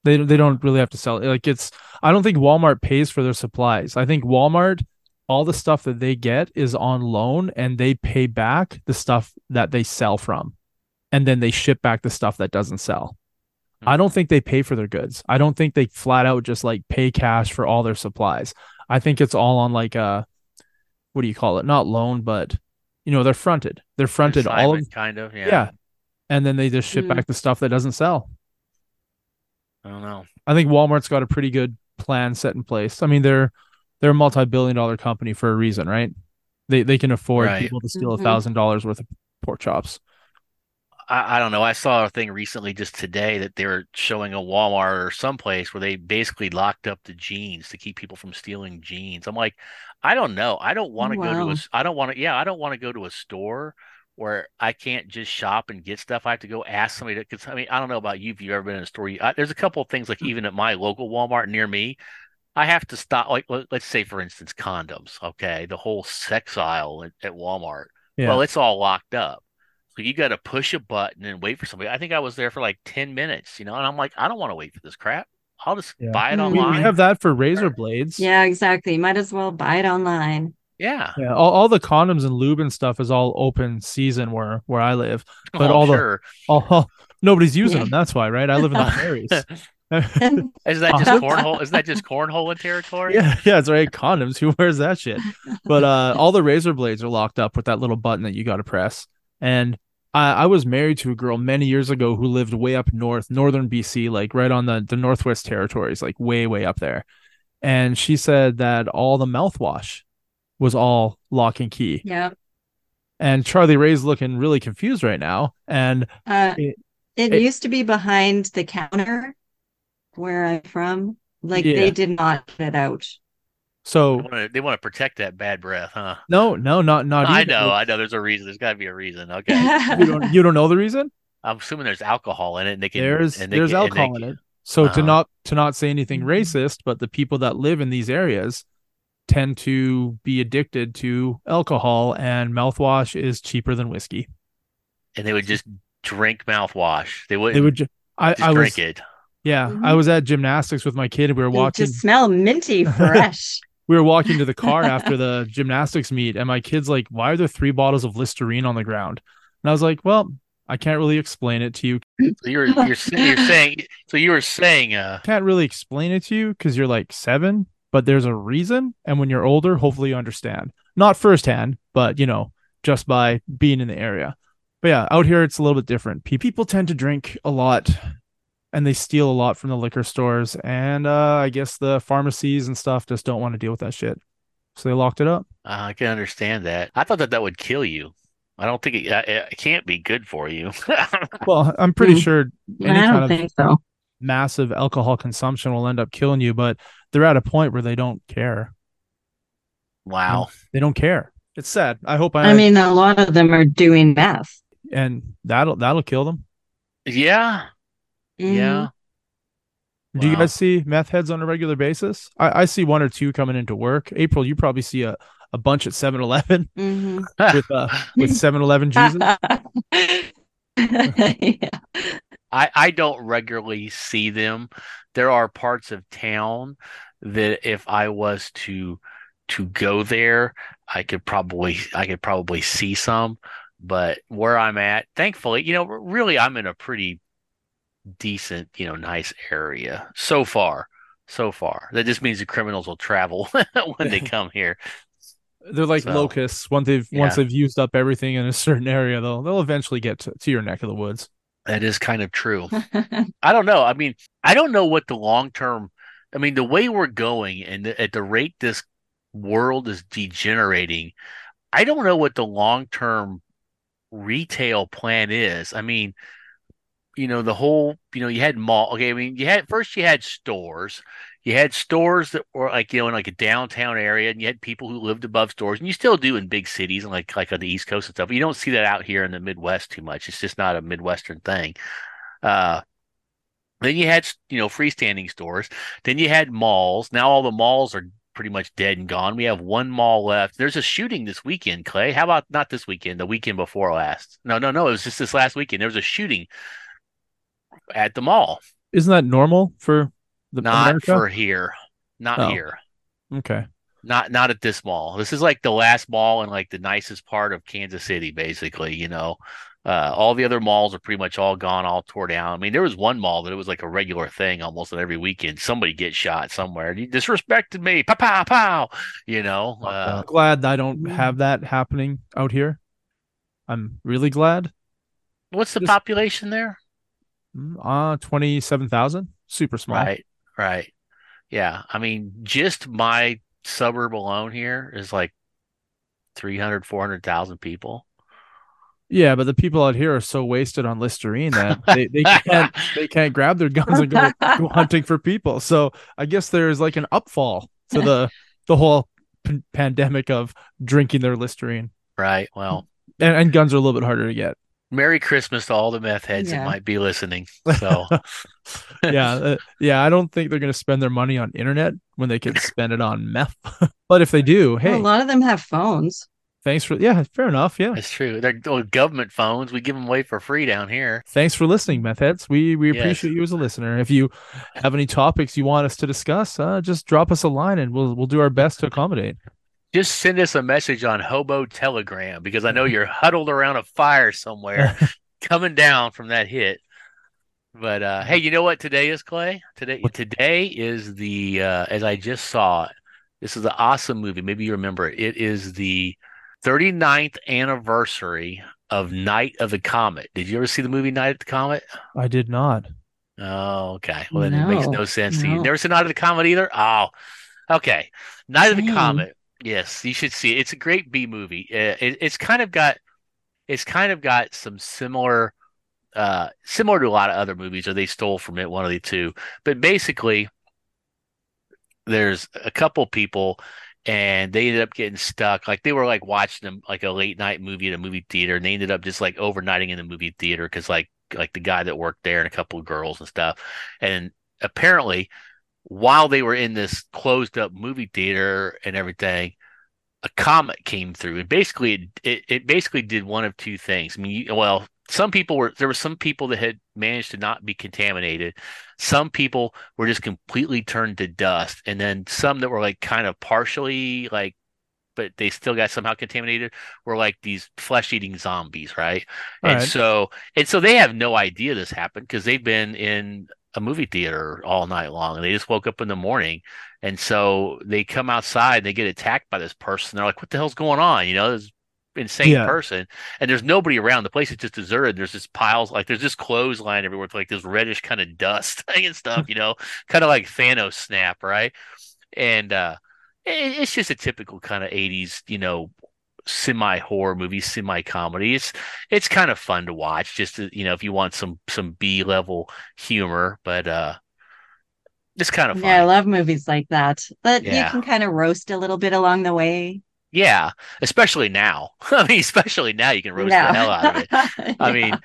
They they don't really have to sell it. Like it's I don't think Walmart pays for their supplies. I think Walmart all the stuff that they get is on loan and they pay back the stuff that they sell from. And then they ship back the stuff that doesn't sell. I don't think they pay for their goods. I don't think they flat out just like pay cash for all their supplies. I think it's all on like a what do you call it? Not loan, but you know, they're fronted. They're fronted all of Consignment, kind of. Yeah. yeah. And then they just ship Mm. back the stuff that doesn't sell. I don't know. I think Walmart's got a pretty good plan set in place. I mean, they're they're a multi-billion dollar company for a reason, right? They they can afford Right. people to steal a Mhm. thousand dollars worth of pork chops. I, I don't know. I saw a thing recently just today that they were showing a Walmart or someplace where they basically locked up the jeans to keep people from stealing jeans. I'm like, I don't know. I don't want to go to Wow. a. I don't want to. Yeah, I don't want to go to a store where I can't just shop and get stuff. I have to go ask somebody to. Because I mean, I don't know about you if you've ever been in a store. You, I, there's a couple of things like hmm. even at my local Walmart near me, I have to stop. Like let, let's say for instance, condoms. Okay, the whole sex aisle at, at Walmart. Yeah. Well, it's all locked up. So you got to push a button and wait for somebody. I think I was there for like 10 minutes, you know, and I'm like, I don't want to wait for this crap. I'll just Yeah. buy it online. we, we have that for razor blades. Yeah, exactly. Might as well buy it online. yeah. Yeah, all, all the condoms and lube and stuff is all open season where where I live. But Oh, I'm all the- sure. All, all- nobody's using Yeah. them. That's why, right? I live in the prairies. Isn't that just cornhole? Isn't that just cornhole territory? yeah, yeah, it's right. Condoms. Who wears that shit? But uh, all the razor blades are locked up with that little button that you got to press. And I, I was married to a girl many years ago who lived way up north, northern BC, like right on the the Northwest Territories, like way way up there. And she said that all the mouthwash was all lock and key. Yeah. And Charlie Ray's looking really confused right now. And Uh, It- it, it- used to be behind the counter where I'm from. Like Yeah. they did not get it out. They so want to they want to protect that bad breath, huh? no, no, not not. I either. know, I know. There's a reason. There's got to be a reason. Okay, You don't you don't know the reason? I'm assuming there's alcohol in it. And they can. There's and they there's can- and they alcohol in it. So to Uh-huh. not to not say anything Mhm. racist, but the people that live in these areas tend to be addicted to alcohol, and mouthwash is cheaper than whiskey. And they would just drink mouthwash. They wouldn't They would. Ju- I just I drink was it. yeah. Mhm. I was at gymnastics with my kid. And we were watching. walking. just smell minty fresh. We were walking to the car after the gymnastics meet, and my kid's like, "Why are there three bottles of Listerine on the ground?" And I was like, "Well, I can't really explain it to you. So you're you're you're saying so you were saying uh Can't really explain it to you because you're like seven, but there's a reason. And when you're older, hopefully you understand. Not firsthand, but you know, just by being in the area. But yeah, out here it's a little bit different. People tend to drink a lot and they steal a lot from the liquor stores. And uh, I guess the pharmacies and stuff just don't want to deal with that shit. So they locked it up. I can understand that. I thought that that would kill you. I don't think it, uh, it can't be good for you. Well, I'm pretty Mm. sure any I don't of think so. massive alcohol consumption will end up killing you, but they're at a point where they don't care. wow. They don't care. It's sad. I hope I, I mean, a lot of them are doing meth. and that'll that'll kill them. Yeah. Mhm. Yeah. Do you guys see meth heads on a regular basis? I, I see one or two coming into work. April, you probably see a, a bunch at 7-Eleven Mhm. with uh with 7-Eleven Jesus. yeah. I, I don't regularly see them. There are parts of town that if I was to to go there, I could probably I could probably see some. But where I'm at, thankfully, you know, really I'm in a pretty decent, you know, nice area so far. So far. That just means the criminals will travel when they come here. They're like So, locusts. Once they've once they've used up everything in a certain area, they'll they'll eventually get to, to your neck of the woods. That is kind of true. I don't know. I mean, I don't know what the long term. I mean, the way we're going and the, at the rate this world is degenerating, I don't know what the long term retail plan is. I mean, you know, the whole, you know, you had mall. Okay, I mean, you had first you had stores. You had stores that were like, you know, in like a downtown area, and you had people who lived above stores, and you still do in big cities and like like on the East Coast and stuff. But you don't see that out here in the Midwest too much. It's just not a Midwestern thing. Uh, then you had, you know, freestanding stores. Then you had malls. Now all the malls are pretty much dead and gone. We have one mall left. There's a shooting this weekend, Clay. How about not this weekend, the weekend before last? No, no, no. It was just this last weekend. There was a shooting at the mall. Isn't that normal for the Not America? for here. Not Oh. here. okay. Not not at this mall. This is like the last mall in like the nicest part of Kansas City, basically, you know. Uh, all the other malls are pretty much all gone, all tore down. I mean, there was one mall that it was like a regular thing almost on every weekend. Somebody get shot somewhere. You disrespected me. Pow pow pow. You know. Uh, glad I don't have that happening out here. I'm really glad. what's the Just- population there? Uh twenty seven thousand. Super small. Right, right. Yeah. I mean, just my suburb alone here is like 300, 400,000 people. Yeah, but the people out here are so wasted on Listerine that they, they can't they can't grab their guns and go, go hunting for people. So I guess there's like an upfall to the the whole p- pandemic of drinking their Listerine. Right. Well, And, and guns are a little bit harder to get. Merry Christmas to all the meth heads that might be listening. So yeah, uh, yeah. I don't think they're going to spend their money on internet when they could spend it on meth. but if they do, hey, Well, a lot of them have phones. thanks for yeah, fair enough. Yeah, it's true. They're oh, government phones. We give them away for free down here. thanks for listening, meth heads. We we Yes. appreciate you as a listener. If you have any topics you want us to discuss, uh, just drop us a line and we'll we'll do our best to accommodate. Just send us a message on Hobo Telegram because I know you're huddled around a fire somewhere coming down from that hit. But uh, hey, you know what today is, Clay? Today today is the uh, as I just saw it. This is an awesome movie. Maybe you remember it. It is the 39th anniversary of Night of the Comet. Did you ever see the movie Night of the Comet? I did not. Oh, okay. Well, then it makes No, no sense to you. Never seen Night of the Comet either? Oh, okay. Night of the Comet. Yes, you should see it. It's a great B movie. Uh, It, it's kind of got, it's kind of got some similar, uh, similar to a lot of other movies, or they stole from it, one of the two. But basically, there's a couple people, and they ended up getting stuck. Like they were like watching them like a late night movie at a movie theater, and they ended up just like overnighting in the movie theater because like like the guy that worked there and a couple of girls and stuff. And apparently, while they were in this closed up movie theater and everything, a comet came through, and basically it it, it basically did one of two things. I mean, you, well, some people were there were some people that had managed to not be contaminated. Some people were just completely turned to dust, and then some that were like kind of partially like but they still got somehow contaminated were like these flesh eating zombies, right? All and right. so and so they have no idea this happened because they've been in a movie theater all night long and they just woke up in the morning and so they come outside they get attacked by this person they're like what the hell's going on you know this insane Yeah. person and there's nobody around the place is just deserted there's just piles like there's just clothesline everywhere with like this reddish kind of dust and stuff you know kind of like Thanos snap right and uh it's just a typical kind of 80s you know semi horror movie semi comedy it's it's kind of fun to watch just to, you know if you want some some b level humor but uh it's kind of fun Yeah, I love movies like that. But you can kind of roast a little bit along the way. yeah especially now i mean especially now you can roast the hell out of it I mean,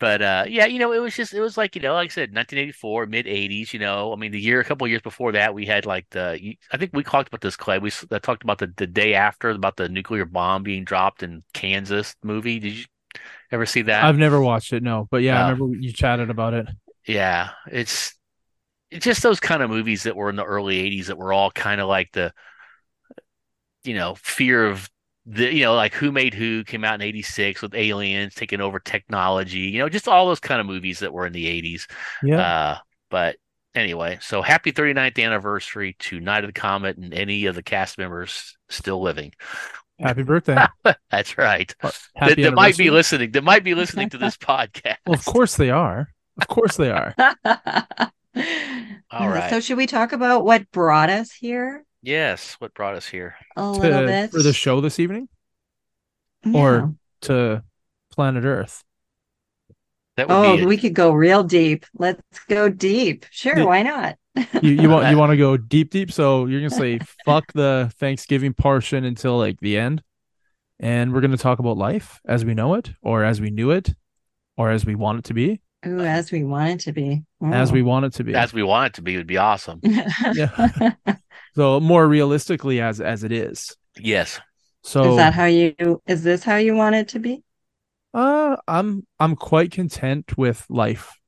but uh, yeah, you know, it was just it was like you know, like I said, 1984, mid 80s. You know, I mean, the year, a couple of years before that, we had like the I think we talked about this, Clay. We uh, talked about the the day after about the nuclear bomb being dropped in Kansas movie. Did you ever see that? I've never watched it, no. But yeah, I Oh. remember you chatted about it. Yeah, it's it's just those kind of movies that were in the early 80s that were all kind of like the you know, fear of the you know, like Who Made Who came out in 86 with aliens taking over technology, you know, just all those kind of movies that were in the 80s. Yeah. Uh but anyway, so happy 39th anniversary to Night of the Comet and any of the cast members still living. Happy birthday. That's right. Happy That, that might be listening. That might be listening to this podcast. Well, of course they are. Of course they are. All right. So should we talk about what brought us here Yes, what brought us here? a little To, bit? for the show this evening Yeah. or to planet Earth. That would Oh, be we could go real deep. Let's go deep. Sure, Yeah. why not? You you want you want to go deep deep, so you're gonna say fuck the Thanksgiving portion until like the end, and we're gonna talk about life as we know it, or as we knew it, or as we want it to be, Ooh, as we want it to be. as we want it to be. as we want it to be would be awesome. Yeah. so more realistically as as it is. Yes. So is that how you is this how you want it to be? Uh, I'm I'm quite content with life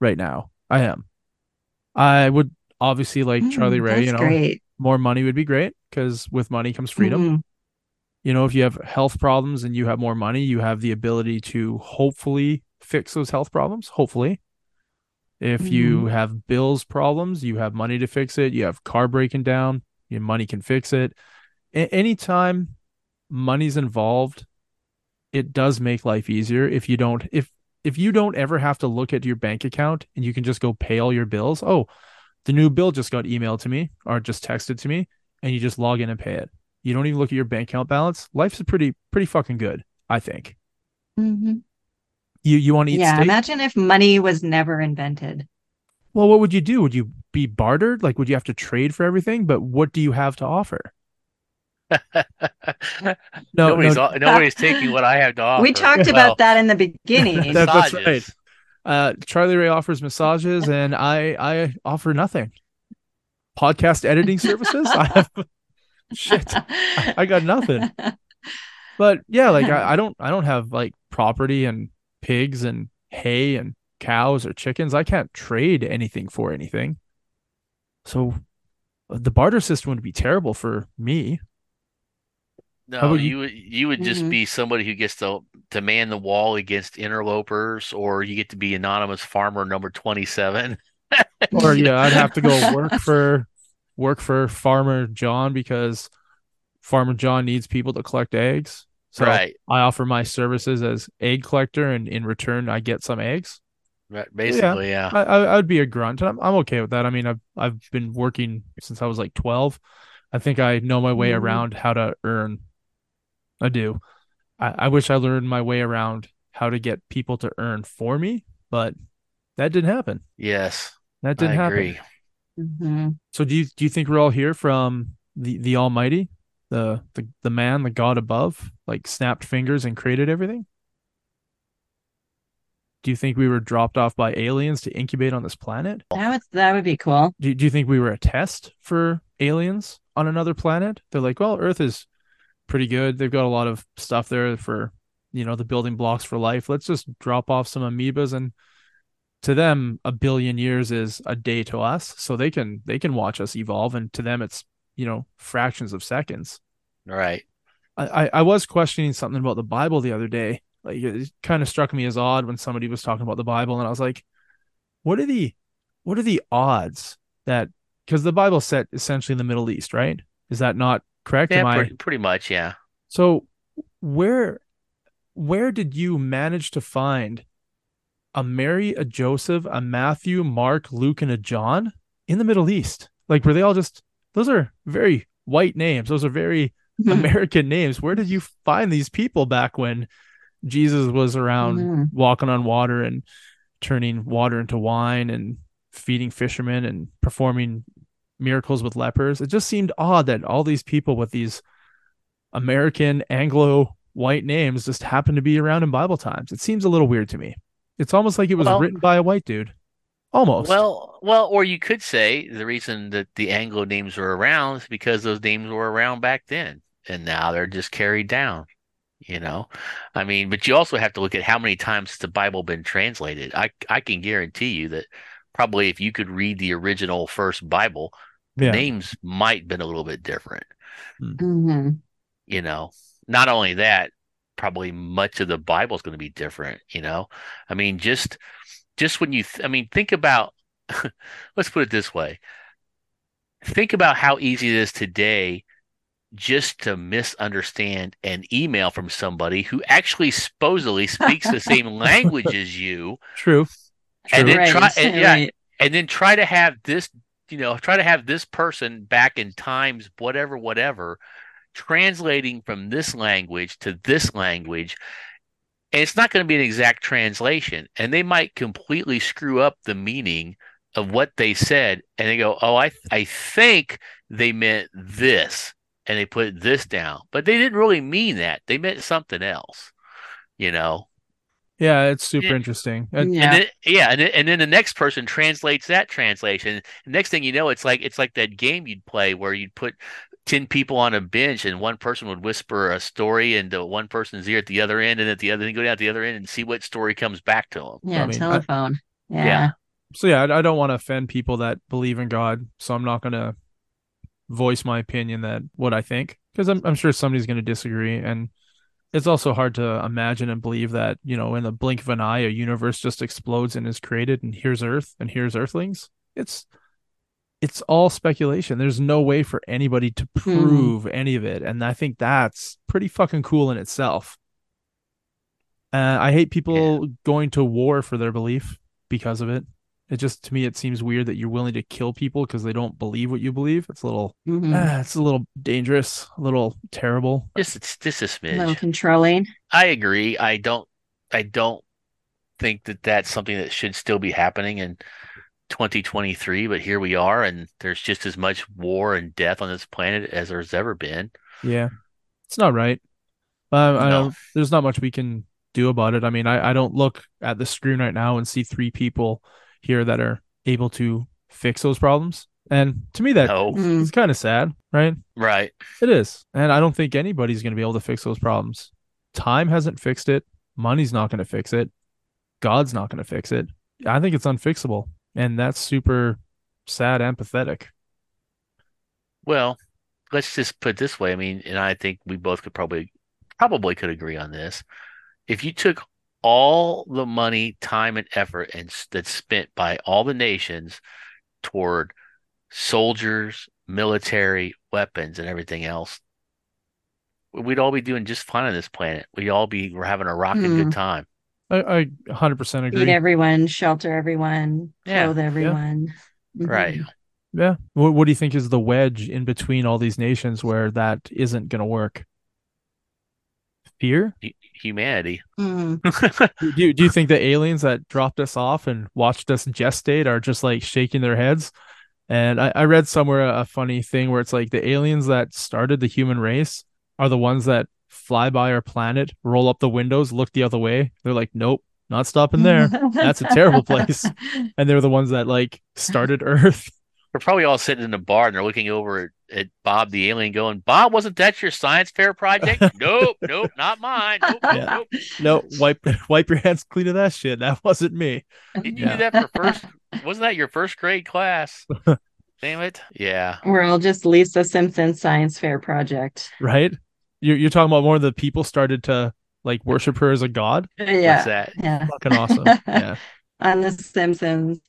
right now. I am. I would obviously like Charlie Mm, Ray. You know, great. more money would be great because with money comes freedom. Mhm. You know, if you have health problems and you have more money, you have the ability to hopefully fix those health problems. Hopefully, if you Mhm. have bills problems, you have money to fix it. You have car breaking down, your money can fix it. A- anytime money's involved, it does make life easier if you don't if if you don't ever have to look at your bank account and you can just go pay all your bills. Oh, the new bill just got emailed to me or just texted to me and you just log in and pay it. You don't even look at your bank account balance. Life's pretty pretty fucking good, I think. Mhm. You you want to eat Yeah, steak? imagine if money was never invented. well, what would you do? Would you be bartered? Like, would you have to trade for everything? But what do you have to offer? No, nobody's no, nobody's taking what I have to offer. We talked Well, about that in the beginning. That- that's massages. right. Uh, Charlie Ray offers massages, and I I offer nothing. Podcast editing services. I have shit. I got nothing. But yeah, like I, I don't I don't have like property and pigs and hay and cows or chickens. I can't trade anything for anything. So uh, the barter system would be terrible for me. No, you? you would you would just Mhm. be somebody who gets to to man the wall against interlopers, or you get to be anonymous farmer number twenty seven. Or yeah, I'd have to go work for work for Farmer John because Farmer John needs people to collect eggs. So right, I offer my services as egg collector, and in return, I get some eggs. right, basically, yeah. I, I I'd be a grunt, and I'm I'm okay with that. I mean, I've I've been working since I was like 12. I think I know my way Mhm. around how to earn. I do. I, I wish I learned my way around how to get people to earn for me, but that didn't happen. Yes, That didn't happen. agree. Mhm. So do you do you think we're all here from the the Almighty, the the the man, the God above, like snapped fingers and created everything? Do you think we were dropped off by aliens to incubate on this planet? That would that would be cool. Do, do you think we were a test for aliens on another planet? They're like, well, Earth is pretty good. They've got a lot of stuff there for, you know, the building blocks for life. Let's just drop off some amoebas and to them a billion years is a day to us. So they can they can watch us evolve and to them it's, you know, fractions of seconds. Right. I, I, was questioning something about the Bible the other day. Like it kind of struck me as odd when somebody was talking about the Bible, and I was like, "What are the, what are the odds that because the bible set essentially in the Middle East, right? Is that not correct? Yeah, Am I pretty, pretty much. Yeah. so? Where, where did you manage to find a Mary, a Joseph, a Matthew, Mark, Luke, and a John in the Middle East? Like, were they all just? Those are very white names. Those are very American names. Where did you find these people back when Jesus was around Mhm. walking on water and turning water into wine and feeding fishermen and performing miracles with lepers? It just seemed odd that all these people with these American Anglo white names just happened to be around in Bible times. It seems a little weird to me. It's almost like it was Well- written by a white dude. Almost. Well, well, or you could say the reason that the Anglo names were around is because those names were around back then, and now they're just carried down. You know, I mean, but you also have to look at how many times the Bible been translated. I I can guarantee you that probably if you could read the original first Bible, yeah. names might been a little bit different. Mhm. You know, not only that, probably much of the Bible is going to be different. You know, I mean, just just when you, th- I mean, think about. let's put it this way. Think about how easy it is today just to misunderstand an email from somebody who actually supposedly speaks the same language as you True. And True. then Right, try- and yeah, right. and then try to have this you know try to have this person back in times whatever whatever translating from this language to this language and it's not going to be an exact translation and they might completely screw up the meaning of what they said and they go oh i i think they meant this and they put this down but they didn't really mean that they meant something else you know Yeah, it's super Yeah. interesting. And- Yeah. and then, yeah, and and then the next person translates that translation. Next thing you know, it's like it's like that game you'd play where you'd put ten people on a bench and one person would whisper a story into one person's ear at the other end, and at the other, then go down at the other end and see what story comes back to them. Yeah, I mean, I- telephone. yeah. Yeah. so yeah, I, I don't want to offend people that believe in God, so I'm not gonna voice my opinion that what I think because I'm I'm sure somebody's gonna disagree, and it's also hard to imagine and believe that you know in the blink of an eye a universe just explodes and is created, and here's Earth and here's Earthlings. It's it's all speculation. There's no way for anybody to prove any of it, and I think that's pretty fucking cool in itself. Uh, I hate people going to war for their belief because of it. It just to me it seems weird that you're willing to kill people because they don't believe what you believe. It's a little Mhm. ah, it's a little dangerous, a little terrible. Just it's just a A little smidge. controlling. I agree. I don't. I don't think that that's something that should still be happening in 2023, but here we are, and there's just as much war and death on this planet as there's ever been. Yeah, it's not right. Um, I don't. There's not much we can do about it. I mean, I, I don't look at the screen right now and see three people here that are able to fix those problems. And to me, that No, Mm. it's kind of sad, right? right. It is. And I don't think anybody's going to be able to fix those problems. Time hasn't fixed it. Money's not going to fix it. God's not going to fix it. I think it's unfixable. And that's super sad and pathetic. Well, let's just put it this way. I mean, and I think we both could probably probably could agree on this. If you took all the money, time, and effort and that's spent by all the nations toward soldiers, military, weapons, and everything else, we'd all be doing just fine on this planet. We'd all be we're having a rocking Hmm. good time. I, I 100% Feed agree. everyone, shelter everyone, Yeah, clothe everyone. Mhm. Right. Yeah. What, what do you think is the wedge in between all these nations where that isn't going to work? Fear? Hu- Humanity. Mm. Do you, do you think the aliens that dropped us off and watched us gestate are just like shaking their heads? And I, I read somewhere a, a funny thing where it's like the aliens that started the human race are the ones that fly by our planet, roll up the windows, look the other way. They're like, nope, not stopping there. That's a terrible place. And they're the ones that like started Earth. We're probably all sitting in a bar and they're looking over at, at Bob the alien going, Bob, wasn't that your science fair project? nope, nope, not mine. Nope, nope, Yeah. nope. No, wipe wipe your hands clean of that shit. That wasn't me. Didn't you do that for first? Wasn't that your first grade class? Damn it. Yeah. We're all just Lisa Simpson science fair project. Right? You're you're talking about more of the people started to like worship her as a god. Yeah. What's that? Yeah. Fucking awesome. Yeah. On the Simpsons.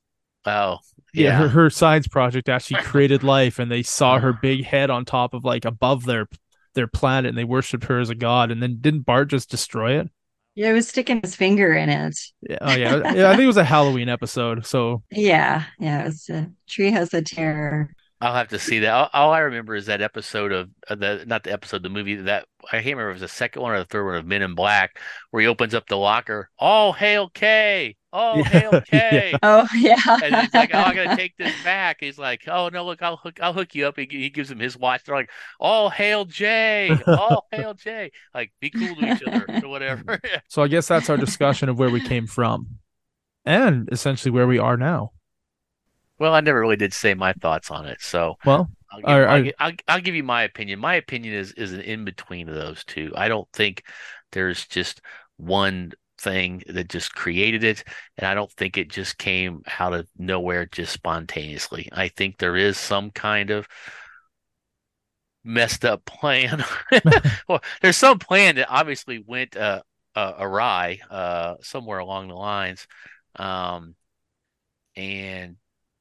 Wow. Yeah, yeah. her, her science project actually created life and they saw her big head on top of like above their their planet and they worshipped her as a god and then didn't Bart just destroy it? Yeah, he was sticking his finger in it. Yeah, oh yeah. yeah I think it was a Halloween episode. So Yeah. Yeah. It was a Treehouse of Terror. I'll have to see that. All, all I remember is that episode of uh, the not the episode, the movie that I can't remember if it was the second one or the third one of Men in Black, where he opens up the locker. All hail K! All Yeah, hail K! Oh, yeah. And he's like, "Oh, I gotta take this back." He's like, "Oh no, look, I'll hook, I'll hook you up." He, he gives him his watch. They're like, "All hail Jay! All hail Jay!" Like, be cool to each other or whatever. so I guess that's our discussion of where we came from and essentially where we are now. Well, I never really did say my thoughts on it, so Well, I'll give, Are- I'll, are- I'll, I'll give you my opinion. My opinion is is an in between of those two. I don't think there's just one thing that just created it, and I don't think it just came out of nowhere just spontaneously. I think there is some kind of messed up plan. well, there's some plan that obviously went uh, uh, awry uh, somewhere along the lines. Um, and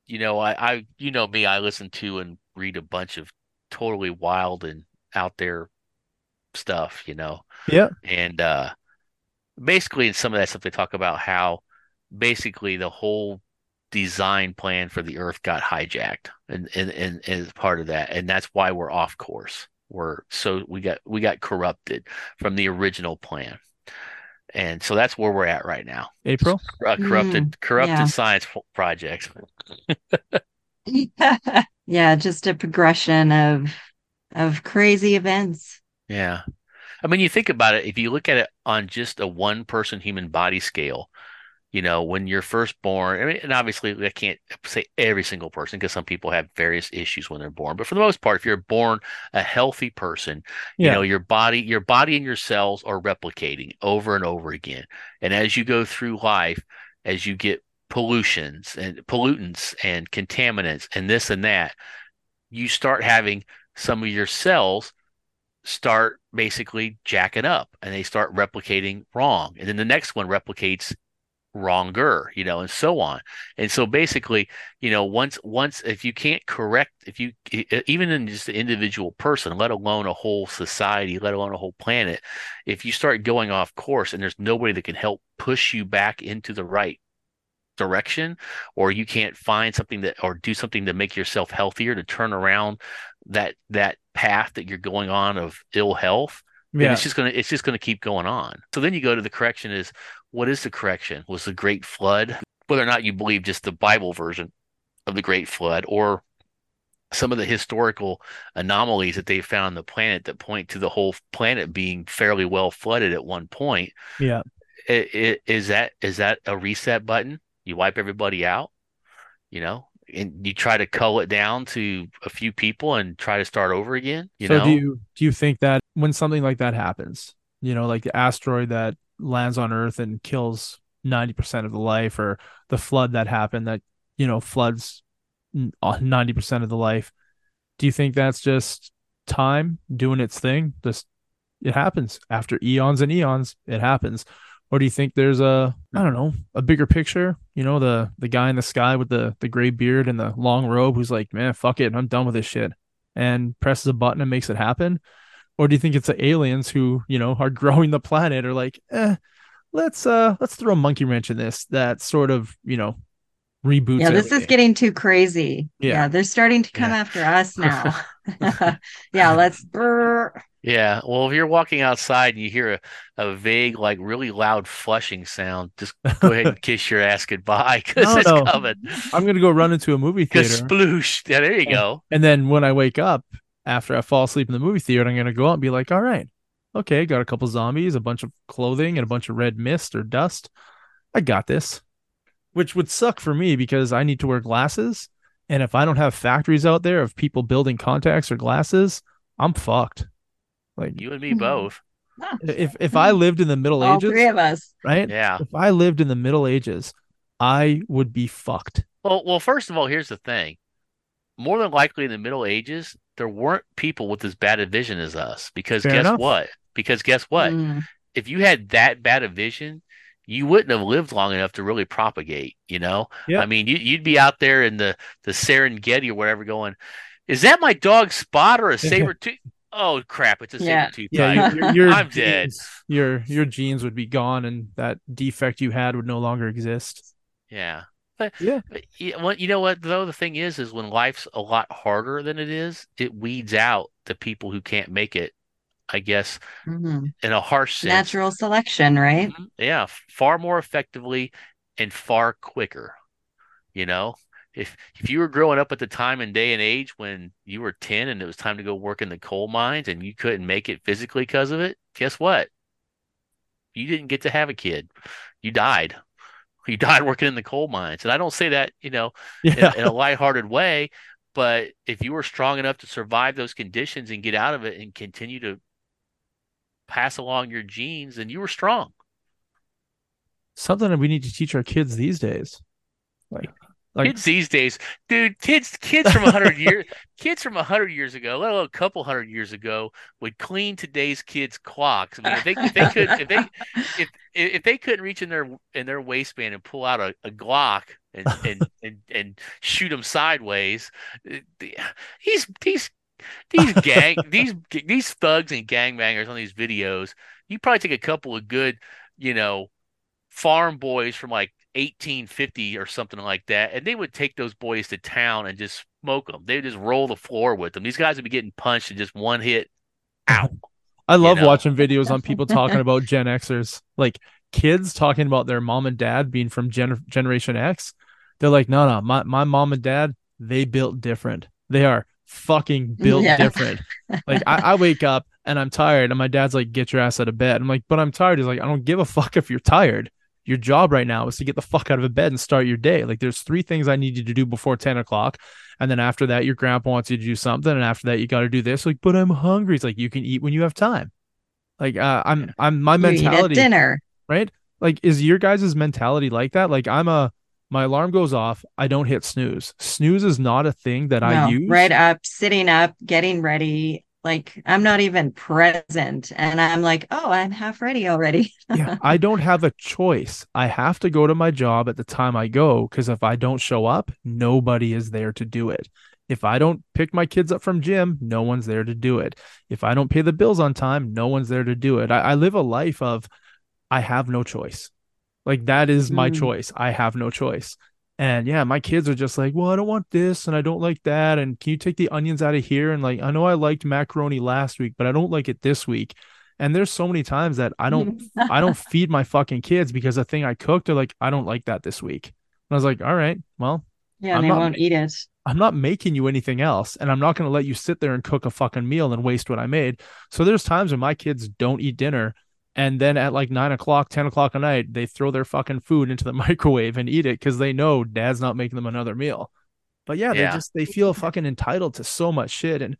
you know, I, I, you know me, I listen to and read a bunch of totally wild and out there stuff, you know. yeah. And uh basically in some of that stuff they talk about how basically the whole design plan for the earth got hijacked and and, and, and as part of that. And that's why we're off course. We're so we got we got corrupted from the original plan. And so that's where we're at right now. April. Uh, corrupted corrupted yeah. science f- projects. yeah, just a progression of of crazy events. Yeah. I mean, you think about it, if you look at it on just a one person human body scale, you know, when you're first born, I mean, and obviously I can't say every single person because some people have various issues when they're born, but for the most part, if you're born a healthy person, you know, your body, your body and your cells are replicating over and over again. And as you go through life, as you get pollutions and pollutants and contaminants and this and that, you start having some of your cells start basically jacking up and they start replicating wrong. And then the next one replicates wronger, you know, and so on. And so basically, you know, once once if you can't correct if you even in just the individual person, let alone a whole society, let alone a whole planet, if you start going off course and there's nobody that can help push you back into the right direction or you can't find something that or do something to make yourself healthier to turn around that that path that you're going on of ill health Yeah. it's just gonna it's just gonna keep going on. So then you go to the correction is what is the correction? Was the Great Flood? Whether or not you believe just the Bible version of the Great Flood or some of the historical anomalies that they found on the planet that point to the whole planet being fairly well flooded at one point. Yeah. I- i- Is that is that a reset button? You wipe everybody out, you know, and you try to cull it down to a few people and try to start over again. You so know, do you do you think that when something like that happens, you know, like the asteroid that lands on Earth and kills 90% of the life or the flood that happened that, you know, floods uh, 90% of the life, do you think that's just time doing its thing? Just it happens after eons and eons, it happens. Or do you think there's a I don't know, a bigger picture, you know, the the guy in the sky with the the gray beard and the long robe who's like, "Man, fuck it, I'm done with this shit." and presses a button and makes it happen? Or do you think it's the aliens who, you know, are growing the planet or like, eh, let's uh let's throw a monkey wrench in this that sort of, you know, reboots Yeah, this is getting too crazy. Yeah. Yeah, they're starting to come Yeah. after us now. yeah, let's. brr. Yeah, well, if you're walking outside and you hear a, a vague, like really loud flushing sound, just go ahead and kiss your ass goodbye because No, it's no. coming. I'm gonna go run into a movie theater. sploosh. Yeah, there you go. And then when I wake up after I fall asleep in the movie theater, I'm gonna go out and be like, all right, okay, got a couple zombies, a bunch of clothing, and a bunch of red mist or dust. I got this. Which would suck for me because I need to wear glasses. And if I don't have factories out there of people building contacts or glasses, I'm fucked. Like You and me hmm. both. if if I hmm. lived in the Middle All Ages, three of us. right? Yeah. If I lived in the Middle Ages, I would be fucked. Well, well, first of all, here's the thing. More than likely in the Middle Ages, there weren't people with as bad a vision as us. Because Fair guess enough. what? Because guess what? Mm. If you had that bad a vision, you wouldn't have lived long enough to really propagate, you know? Yeah. I mean, you, you'd be out there in the, the Serengeti or whatever going, is that my dog Spot or a saber tooth? Oh, crap. It's a Yeah. saber tooth Yeah, your, your, I'm dead. Your your genes would be gone, and that defect you had would no longer exist. Yeah. But, Yeah. but you, what, you know what, though? The thing is, is when life's a lot harder than it is, it weeds out the people who can't make it, I guess, Mhm. in a harsh sense. Natural selection, right? Mhm. Yeah, far more effectively and far quicker. You know, if if you were growing up at the time and day and age when you were 10 and it was time to go work in the coal mines and you couldn't make it physically because of it, guess what? You didn't get to have a kid. You died. You died working in the coal mines. And I don't say that, you know, Yeah, in, in a lighthearted way, but if you were strong enough to survive those conditions and get out of it and continue to pass along your genes, then you were strong. something that we need to teach our kids these days. Like, like kids these days, dude, kids kids from a hundred years kids from a hundred years ago, let alone a couple hundred years ago, would clean today's kids' clocks. I mean, if they if they could if they if if they couldn't reach in their in their waistband and pull out a, a Glock and and, and and shoot them sideways, uh, these these these gang these these thugs and gangbangers on these videos, you probably take a couple of good, you know, farm boys from like 1850 or something like that, and they would take those boys to town and just smoke them. They would just roll the floor with them. These guys would be getting punched and just one hit out. I love know? watching videos on people talking about Gen Xers, like kids talking about their mom and dad being from Gen- Generation X. They're like, no, no, my, my mom and dad, they built different. They are fucking built Yeah. different. Like I, I wake up and I'm tired, and my dad's like, get your ass out of bed. I'm like, but I'm tired. He's like, I don't give a fuck if you're tired. Your job right now is to get the fuck out of bed and start your day. Like there's three things I need you to do before 10 o'clock. And then after that, your grandpa wants you to do something. And after that, you got to do this. Like, but I'm hungry. It's like, you can eat when you have time. Like, uh, I'm, I'm, my You eat at mentality, dinner. right? Like, is your guys' mentality like that? Like, I'm a, my alarm goes off. I don't hit snooze. Snooze is not a thing that I use. right up, sitting up, getting ready. Like I'm not even present. And I'm like, oh, I'm half ready already. yeah, I don't have a choice. I have to go to my job at the time I go because if I don't show up, nobody is there to do it. If I don't pick my kids up from gym, no one's there to do it. If I don't pay the bills on time, no one's there to do it. I, I live a life of I have no choice. Like that is my Mm. choice. I have no choice. And yeah, my kids are just like, well, I don't want this and I don't like that. And can you take the onions out of here? And like, I know I liked macaroni last week, but I don't like it this week. And there's so many times that I don't mm-hmm. I don't feed my fucking kids because the thing I cooked, they're like, I don't like that this week. And I was like, all right, well, Yeah, I'm they not won't eat it. I'm not making you anything else, and I'm not going to let you sit there and cook a fucking meal and waste what I made. So there's times when my kids don't eat dinner, and then at like nine o'clock, ten o'clock at night, they throw their fucking food into the microwave and eat it because they know dad's not making them another meal. But yeah, they just they feel fucking entitled to so much shit, and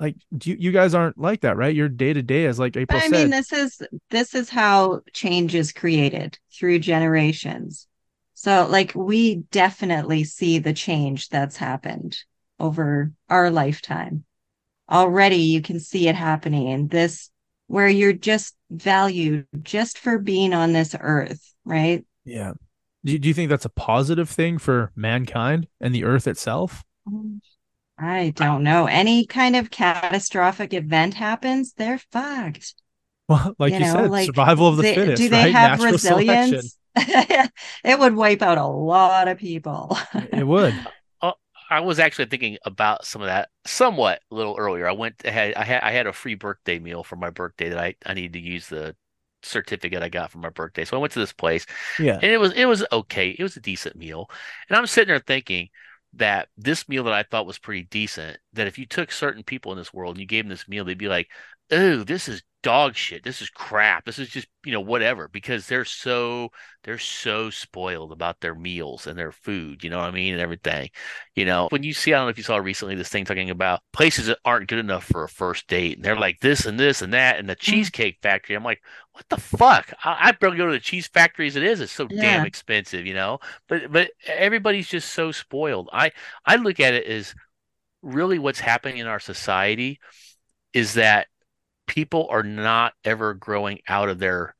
like you you guys aren't like that, right? Your day to day is like April I said. mean, this is this is how change is created through generations. So, like, we definitely see the change that's happened over our lifetime. Already, you can see it happening in this, where you're just valued just for being on this earth, right? yeah. Do you, do you think that's a positive thing for mankind and the earth itself? I don't know. Any kind of catastrophic event happens, they're fucked. Well, like you, know, said, like, survival of the they- fittest. Do they right? have Natural resilience? it would wipe out a lot of people. It would. I was actually thinking about some of that somewhat a little earlier. I went ahead. I had I had a free birthday meal for my birthday that I I needed to use the certificate I got for my birthday. So I went to this place Yeah. and it was it was okay. It was a decent meal. And I'm sitting there thinking that this meal that I thought was pretty decent, that if you took certain people in this world and you gave them this meal, they'd be like, "Oh, this is dog shit. This is crap. This is just, you know, whatever." Because they're so they're so spoiled about their meals and their food, you know what I mean, and everything. You know, when you see, I don't know if you saw recently this thing talking about places that aren't good enough for a first date, and they're like this and this and that, and the mm-hmm. cheesecake factory. I'm like, what the fuck? I, I barely go to the cheese factory as it is. It's so damn expensive, you know. But but everybody's just so spoiled. I I look at it as really what's happening in our society is that people are not ever growing out of their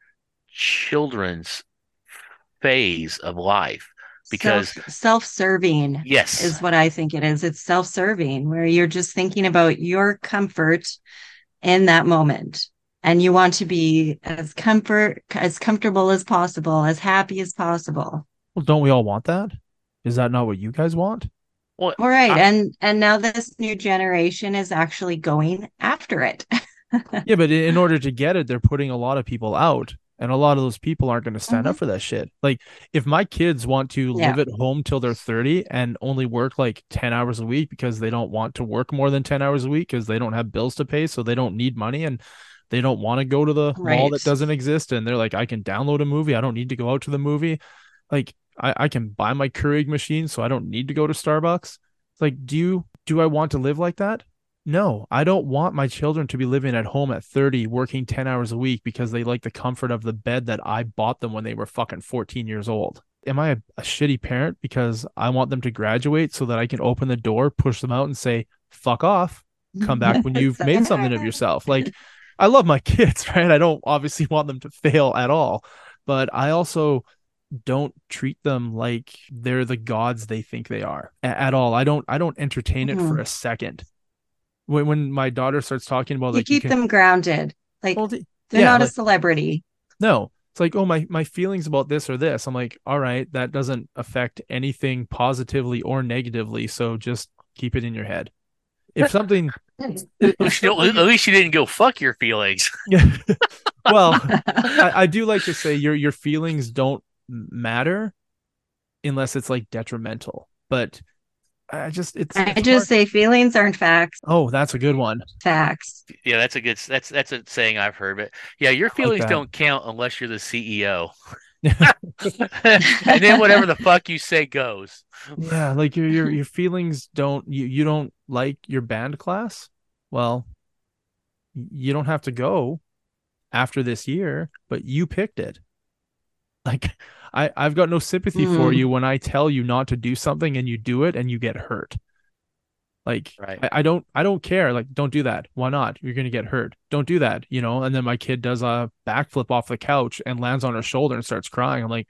children's phase of life because Self, self-serving yes is what I think it is. It's self-serving where you're just thinking about your comfort in that moment. And you want to be as comfort as comfortable as possible, as happy as possible. Well, don't we all want that? Is that not what you guys want? well All right. I- and and now this new generation is actually going after it. Yeah, but in order to get it, they're putting a lot of people out, and a lot of those people aren't going to stand up Mhm. for that shit. Like, if my kids want to Yeah. live at home till they're 30 and only work like 10 hours a week because they don't want to work more than 10 hours a week because they don't have bills to pay, so they don't need money and they don't want to go to the mall that doesn't exist, and they're like, I can download a movie, I don't need to go out to the movie. Like, I, I can buy my Keurig machine, so I don't need to go to Starbucks. Like, do you do I want to live like that? No, I don't want my children to be living at home at 30, working 10 hours a week because they like the comfort of the bed that I bought them when they were fucking 14 years old. Am I a, a shitty parent because I want them to graduate so that I can open the door, push them out, and say, fuck off, come back when you've made something of yourself? Like, I love my kids, right? I don't obviously want them to fail at all, but I also don't treat them like they're the gods they think they are at all. I don't I don't entertain it for Mhm. a second. When when my daughter starts talking about you like you keep can, them grounded. Like well, the- they're yeah, not a celebrity. no, it's like, oh my my feelings about this or this. I'm like, all right, that doesn't affect anything positively or negatively, so just keep it in your head. If something at least, you at least you didn't go fuck your feelings well, I, I do like to say your your feelings don't matter unless it's like detrimental. But I just it's, I it's just hard- say feelings aren't facts. oh, that's a good one. Facts. yeah that's a good that's that's a saying i've heard but yeah your feelings that. don't count unless you're the ceo and then whatever the fuck you say goes Yeah, like your your your feelings don't you you don't like your band class? Well, you don't have to go after this year, but you picked it. Like I I've got no sympathy for Mm. you when I tell you not to do something and you do it and you get hurt. Like Right. I, I don't I don't care. Like don't do that. Why not? You're gonna get hurt. Don't do that. You know. And then my kid does a backflip off the couch and lands on her shoulder and starts crying. I'm like,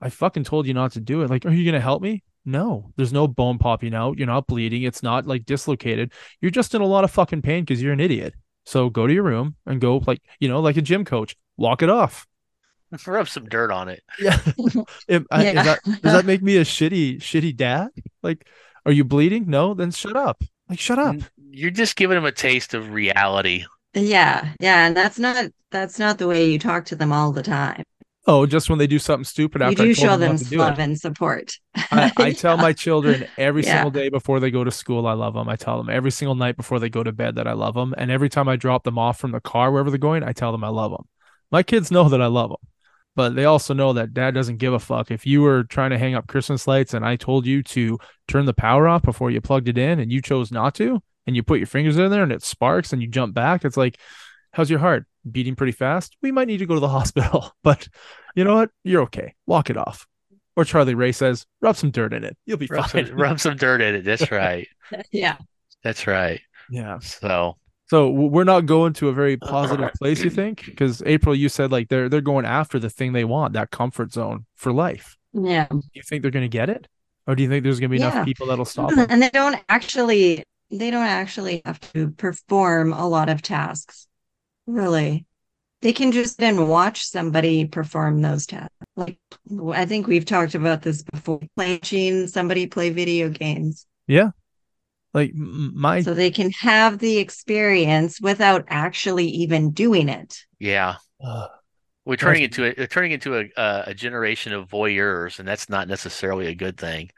I fucking told you not to do it. Like, are you gonna help me? No. There's no bone popping out. You're not bleeding. It's not like dislocated. You're just in a lot of fucking pain because you're an idiot. So go to your room and go like you know like a gym coach. Walk it off. rub some dirt on it Yeah. Am- I- Yeah. is that, does that make me a shitty shitty dad? Like, are you bleeding? No. Then shut up. Like, shut up. You're just giving them a taste of reality Yeah, yeah, and that's not that's not the way you talk to them all the time. Oh, just when they do something stupid You after I do told show them them not to do love and support. I, I tell my children every Yeah. single day before they go to school I love them. I tell them every single night before they go to bed that I love them, and every time I drop them off from the car wherever they're going, I tell them I love them. My kids know that I love them, but they also know that dad doesn't give a fuck. If you were trying to hang up Christmas lights and I told you to turn the power off before you plugged it in and you chose not to, and you put your fingers in there and it sparks and you jump back, it's like, how's your heart beating pretty fast? We might need to go to the hospital, but you know what? You're okay. Walk it off. Or Charlie Ray says, rub some dirt in it. You'll be Rub fine. some, rub some dirt in it. That's right. yeah. That's right. Yeah. So So we're not going to a very positive place, you think? Because April, you said like they're they're going after the thing they want, that comfort zone for life. Yeah. Do you think they're going to get it, or do you think there's going to be Yeah. enough people that'll stop them? And they don't actually they don't actually have to perform a lot of tasks. Really. They can just then watch somebody perform those tasks. Like I think we've talked about this before. Watching somebody play video games. Like my So they can have the experience without actually even doing it. yeah, uh, we're turning into a turning into a a, a generation of voyeurs, and that's not necessarily a good thing.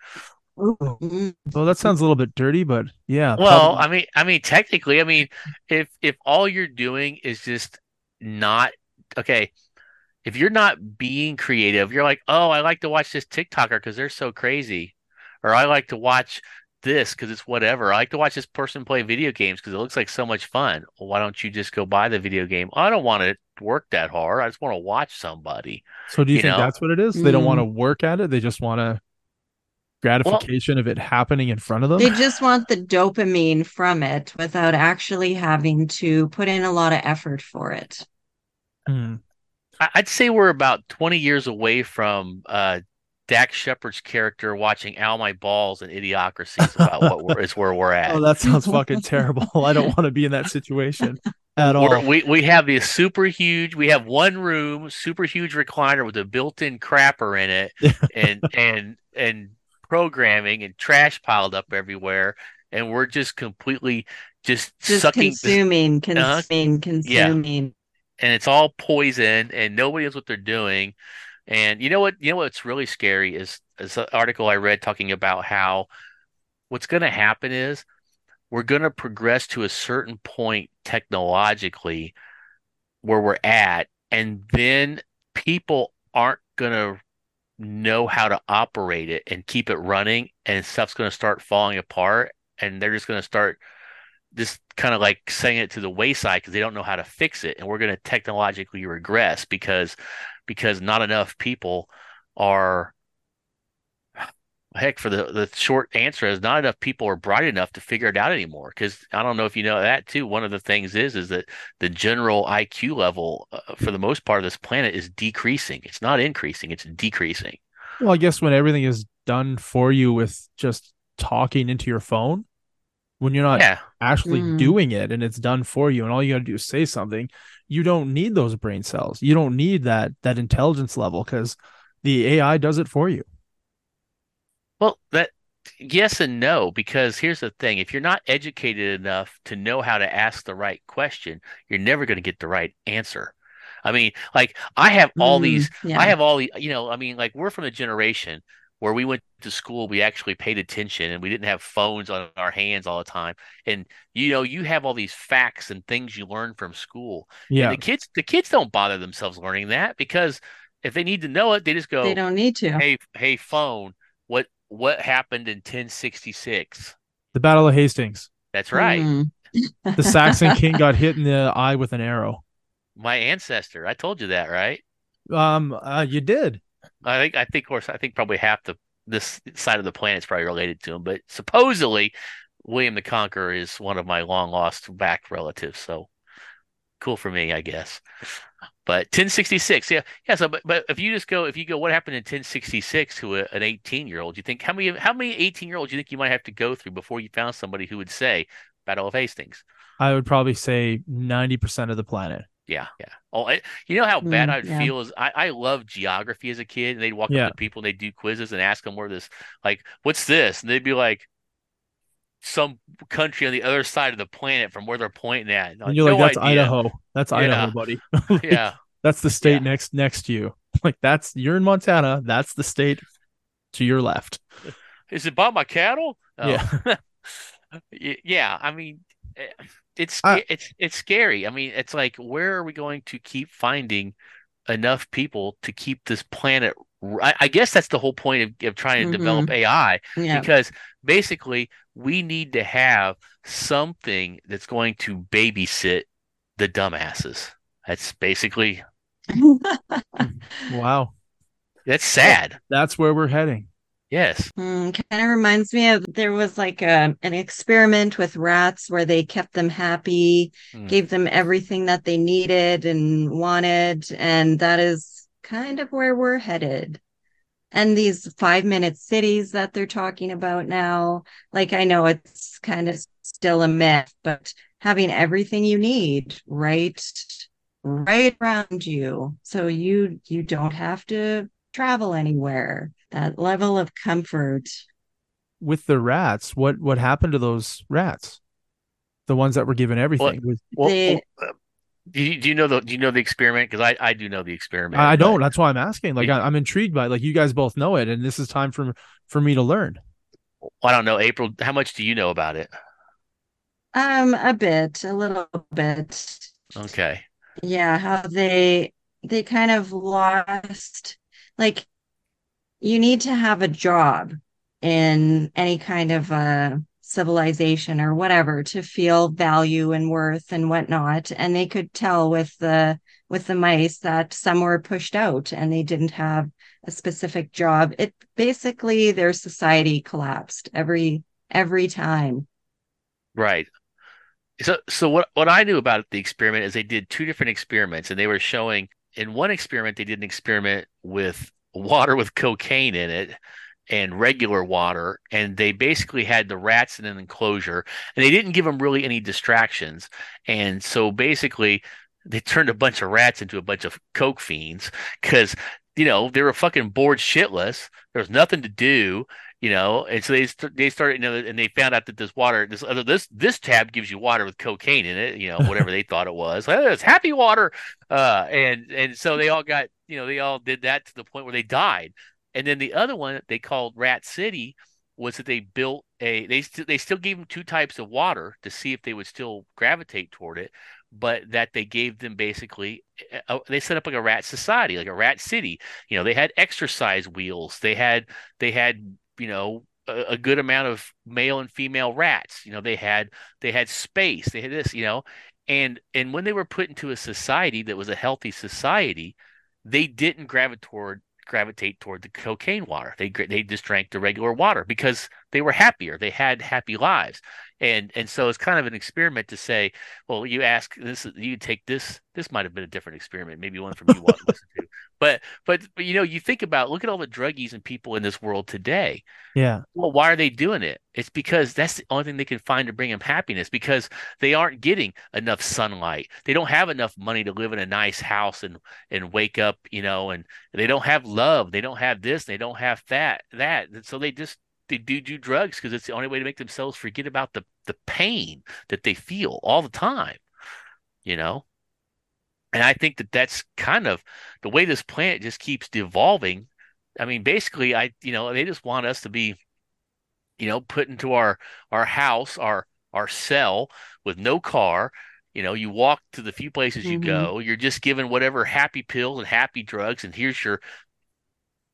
Mm. well, that sounds a little bit dirty, but yeah. Well, probably- I mean, I mean, technically, I mean, if if all you're doing is just not okay, if you're not being creative, you're like, oh, I like to watch this TikToker because they're so crazy, or I like to watch this because it's whatever. I like to watch this person play video games because it looks like so much fun. Well, why don't you just go buy the video game? I don't want to work that hard. I just want to watch somebody. so do you, you think know? that's what it is? They don't want to Mm. work at it. They just want to gratification of it happening in front of them. They just want the dopamine from it without actually having to put in a lot of effort for it. I- I'd say we're about 20 years away from uh, Dax Shepard's character watching Ow My Balls and Idiocracy is about what we're, is where we're at. Oh, that sounds fucking terrible. I don't want to be in that situation at all. We're- we we have this super huge. We have one room, super huge recliner with a built-in crapper in it, and and and programming and trash piled up everywhere, and we're just completely just, Just sucking, this- consuming, Uh-huh. consuming, consuming. and it's all poison, and nobody knows what they're doing. And you know what? You know what's really scary is is an article I read talking about how what's going to happen is we're going to progress to a certain point technologically where we're at, and then people aren't going to know how to operate it and keep it running, and stuff's going to start falling apart, and they're just going to start just kind of like setting it to the wayside because they don't know how to fix it, and we're going to technologically regress because because not enough people are heck for the the short answer is not enough people are bright enough to figure it out anymore. Because i don't know if you know that too one of the things is is that the general iq level uh, for the most part of this planet is decreasing. It's not increasing it's decreasing. Well, I guess when everything is done for you with just talking into your phone, when you're not yeah. actually Mm. doing it and it's done for you and all you got to do is say something, you don't need those brain cells. You don't need that that intelligence level cuz the AI does it for you. well that yes and no because here's the thing if you're not educated enough to know how to ask the right question you're never going to get the right answer i mean like i have all Mm, these yeah. I have all the, you know, I mean, like we're from a generation where we went to school, we actually paid attention and we didn't have phones on our hands all the time. And you know, you have all these facts and things you learn from school. And Yeah. the kids, the kids don't bother themselves learning that because if they need to know it, they just go, They don't need to. "Hey, hey, phone, what what happened in 1066?" The Battle of Hastings. That's right. Mm. The Saxon king got hit in the eye with an arrow. My ancestor. I told you that, right? Um uh, you did. I think I think of course I think probably half the this side of the planet is probably related to him, but supposedly William the Conqueror is one of my long lost back relatives. So cool for me, I guess. But 1066, yeah, yeah. So, but, but if you just go, if you go, what happened in 1066 to a, an 18 year old? You think how many how many 18 year olds do you think you might have to go through before you found somebody who would say Battle of Hastings? I would probably say 90% of the planet. Yeah, yeah. Oh, I, you know how bad Mm, I'd yeah. feel is I I loved geography as a kid, and they'd walk Yeah. up to people and they'd do quizzes and ask them where this like what's this, and they'd be like, some country on the other side of the planet from where they're pointing at. And you're like, no that's idea. Idaho. That's Yeah. Idaho, buddy. Like, Yeah. That's the state next next to you. Like that's you're in Montana. That's the state to your left. Is it about my cattle? Oh. Yeah. Yeah. I mean, eh, it's I- it's it's scary. I mean, it's like where are we going to keep finding enough people to keep this planet? I guess that's the whole point of, of trying to mm-hmm. develop AI Yeah. because basically we need to have something that's going to babysit the dumbasses. That's basically Wow. that's sad. That's where we're heading. Yes. kind of reminds me of there was like a an experiment with rats where they kept them happy, Hmm. gave them everything that they needed and wanted, and that is kind of where we're headed. And these five minute cities that they're talking about now, like I know it's kind of still a myth, but having everything you need right right around you so you you don't have to travel anywhere that level of comfort With the rats, what what happened to those rats? The ones that were given everything. Was- Well, They- well, uh, do you, do you know the do you know the experiment? Because I I do know the experiment. I I don't. That's why I'm asking. Like Yeah. I, I'm intrigued by it. Like you guys both know it, and this is time for for me to learn. I don't know, April. How much do you know about it? um a bit a little bit Okay. yeah how they they kind of lost like you need to have a job in any kind of uh civilization or whatever to feel value and worth and whatnot. And they could tell with the with the mice that some were pushed out and they didn't have a specific job. It basically their society collapsed every every time. Right. So so what what I knew about the experiment is they did two different experiments and they were showing in one experiment they did an experiment with water with cocaine in it and regular water and they basically had the rats in an enclosure and they didn't give them really any distractions. And so basically they turned a bunch of rats into a bunch of coke fiends because you know they were fucking bored shitless. There was nothing to do you know and so they they started you know and they found out that this water this other this this tab gives you water with cocaine in it you know whatever they thought it was. Oh, it's happy water. Uh and and so they all got you know they all did that to the point where they died. And then the other one that they called rat city was that they built a they st- they still gave them two types of water to see if they would still gravitate toward it but that they gave them basically uh, they set up like a rat society like a rat city. You know they had exercise wheels. They had they had you know a, a good amount of male and female rats you know they had they had space they had this you know and and when they were put into a society that was a healthy society they didn't gravitate toward gravitate toward the cocaine water. They they just drank the regular water because they were happier they had happy lives and and so it's kind of an experiment to say well you ask this you take this this might have been a different experiment maybe one from you want to listen to but, but but you know you think about look at all the druggies and people in this world today Yeah. well, why are they doing it? It's because that's the only thing they can find to bring them happiness because they aren't getting enough sunlight. They don't have enough money to live in a nice house and and wake up, you know, and they don't have love. They don't have this. They don't have that. That. And so they just they do do drugs because it's the only way to make themselves forget about the the pain that they feel all the time, you know. And I think that that's kind of the way this planet just keeps devolving I mean, basically, I you know they just want us to be, you know, put into our our house, our our cell with no car. You know, you walk to the few places you Mhm. go. You're just given whatever happy pills and happy drugs, and here's your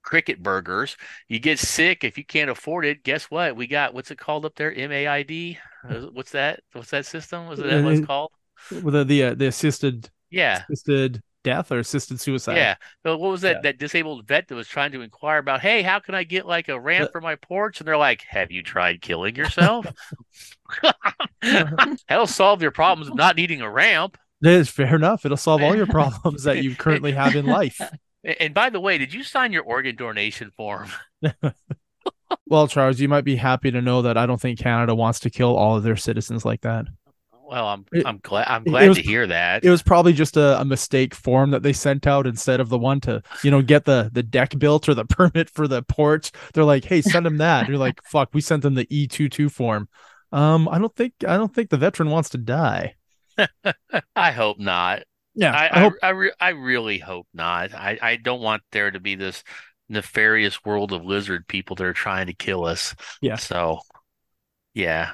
cricket burgers. You get sick if you can't afford it. Guess what? We got what's it called up there? MAID. Uh, What's that? What's that system? Was it that what it's Uh, called? With the the, uh, the assisted Yeah. assisted death or assisted suicide. Yeah. So what was that Yeah. that disabled vet that was trying to inquire about, hey, how can I get like a ramp for my porch? And they're like, Have you tried killing yourself? That'll solve your problems of not needing a ramp. That is fair enough. It'll solve all your problems that you currently have in life. And by the way, did you sign your organ donation form? Well, Charles, you might be happy to know that I don't think Canada wants to kill all of their citizens like that. Well, I'm It- I'm glad I'm glad was- to hear that. It was probably just a, a mistake form that they sent out instead of the one to, you know, get the the deck built or the permit for the porch. They're like, hey, send them that. You're like, fuck, we sent them the E22 form. Um, I don't think I don't think the veteran wants to die. I hope not. Yeah, I I, I, hope. I, re- I really hope not. I, I don't want there to be this nefarious world of lizard people that are trying to kill us. Yeah. So, yeah.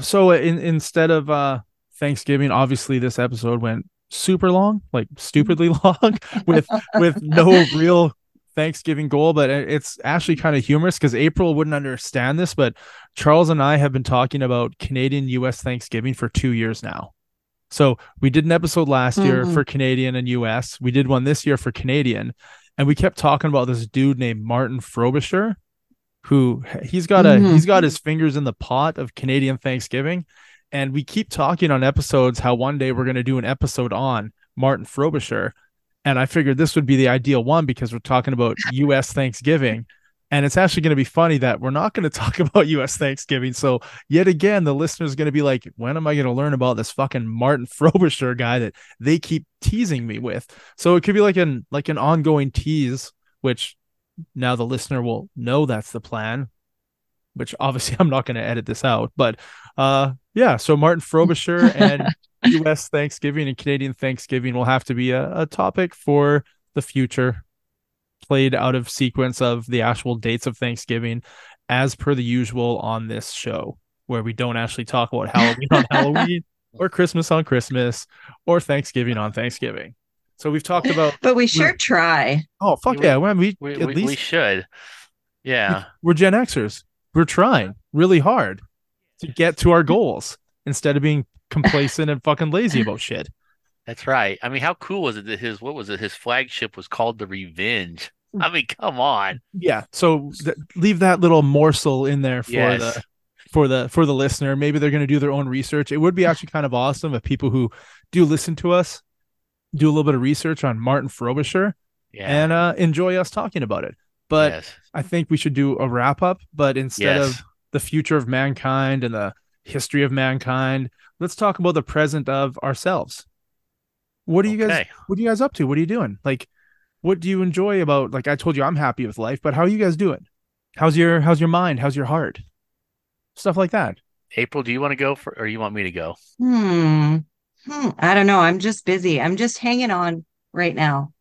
So in, instead of uh Thanksgiving, obviously this episode went super long, like stupidly long, with with no real Thanksgiving goal. But it's actually kind of humorous because April wouldn't understand this, but Charles and I have been talking about Canadian U.S. Thanksgiving for two years now. So we did an episode last year Mhm. for Canadian and US. We did one this year for Canadian, and we kept talking about this dude named Martin Frobisher, who he's got a Mhm. he's got his fingers in the pot of Canadian Thanksgiving, and we keep talking on episodes how one day we're going to do an episode on Martin Frobisher, and I figured this would be the ideal one because we're talking about U.S. Thanksgiving. And it's actually going to be funny that we're not going to talk about US Thanksgiving. So, yet again, the listener is going to be like, when am I going to learn about this fucking Martin Frobisher guy that they keep teasing me with? So it could be like an like an ongoing tease, which now the listener will know that's the plan. Which obviously I'm not going to edit this out, but uh, yeah. So Martin Frobisher and U.S. Thanksgiving and Canadian Thanksgiving will have to be a, a topic for the future, played out of sequence of the actual dates of Thanksgiving, as per the usual on this show, where we don't actually talk about Halloween on Halloween or Christmas on Christmas or Thanksgiving on Thanksgiving. So we've talked about But we sure try. oh fuck We- yeah, well, we, We, at least we should. Yeah. we're Gen Xers. We're trying really hard to get to our goals instead of being complacent and fucking lazy about shit. That's right. I mean, how cool was it that his what was it? His flagship was called the Revenge. I mean, come on. Yeah. So th- leave that little morsel in there for Yes. the for the for the listener. Maybe they're going to do their own research. It would be actually kind of awesome if people who do listen to us do a little bit of research on Martin Frobisher Yeah. and uh, enjoy us talking about it. But yes. I think we should do a wrap up. But instead Yes. of the future of mankind and the history of mankind, let's talk about the present of ourselves. What are you guys? What are you guys up to? What are you doing? Like, what do you enjoy about? Like I told you, I'm happy with life. But how are you guys doing? How's your How's your mind? How's your heart? Stuff like that. April, do you want to go for or you want me to go? Hmm. Hmm. I don't know. I'm just busy. I'm just hanging on right now.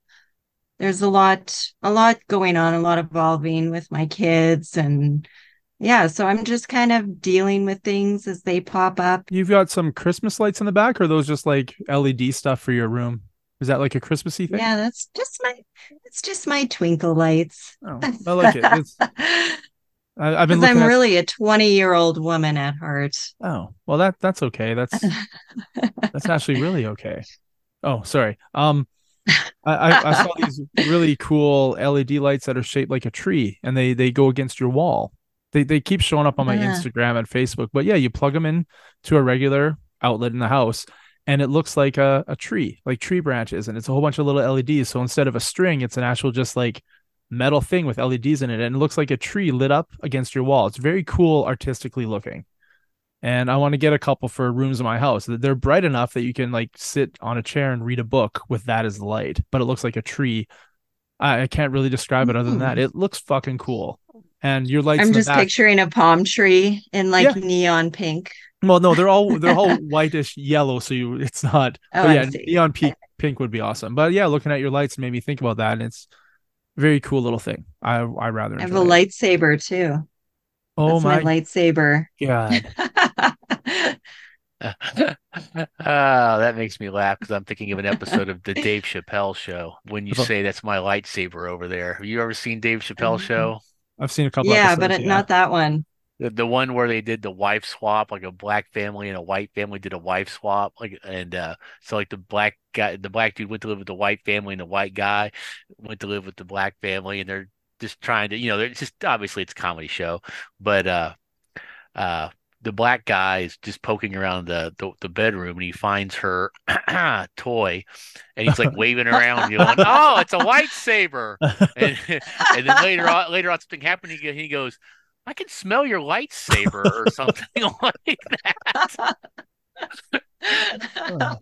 There's a lot, a lot going on, a lot evolving with my kids and yeah, so I'm just kind of dealing with things as they pop up. You've got some Christmas lights in the back, or those just like LED stuff for your room? Is that like a Christmassy thing? Yeah, that's just my it's just my twinkle lights. Oh, I like it. It's, I, I've been I'm at. really a 20 year old woman at heart. Oh, well that that's okay. That's that's actually really okay. Oh, sorry. Um, I, I, I saw these really cool LED lights that are shaped like a tree, and they they go against your wall. They they keep showing up on my Yeah. Instagram and Facebook. But yeah, you plug them in to a regular outlet in the house, and it looks like a, a tree, like tree branches, and it's a whole bunch of little LEDs. So instead of a string, it's an actual just like metal thing with LEDs in it, and it looks like a tree lit up against your wall. It's very cool, artistically looking and I want to get a couple for rooms in my house. They're bright enough that you can like sit on a chair and read a book with that as the light, but it looks like a tree. I, I can't really describe it other than that. Hmm. It looks fucking cool. And your lights in I'm the just back. picturing a palm tree in like Yeah. neon pink. Well, no, they're all they're all whitish yellow, so you it's not. Oh, but yeah, neon pink pink would be awesome. But yeah, looking at your lights made me think about that, and it's a very cool little thing. I I rather I have a it. lightsaber too. Oh That's my, my lightsaber. god! Ah, that makes me laugh because I'm thinking of an episode of the Dave Chappelle show. When you Oh. say that's my lightsaber over there, have you ever seen Dave Chappelle Mhm. show? I've seen a couple. yeah, episodes, but yeah. not that one. The, the one where they did the wife swap, like a black family and a white family did a wife swap, like and uh so like the black guy, the black dude went to live with the white family, and the white guy went to live with the black family, and they're just trying to, you know, they're just obviously it's a comedy show, but uh uh the black guy is just poking around the, the the bedroom and he finds her toy and he's like waving around going oh it's a lightsaber and, and then later on later on something happened he, he goes I can smell your lightsaber or something like that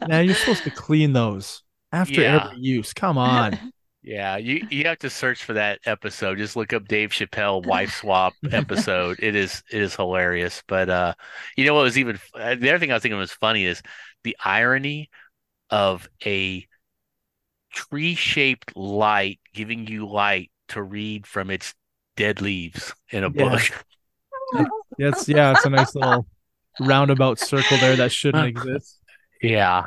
now you're supposed to clean those after Yeah. every use. Come on. Yeah, you you have to search for that episode. Just look up Dave Chappelle wife swap episode. It is it is hilarious. But uh, you know what was even uh, the other thing I was thinking was funny is the irony of a tree shaped light giving you light to read from its dead leaves in a Yeah. book. Yeah, it's yeah, it's a nice little roundabout circle there that shouldn't exist. Yeah,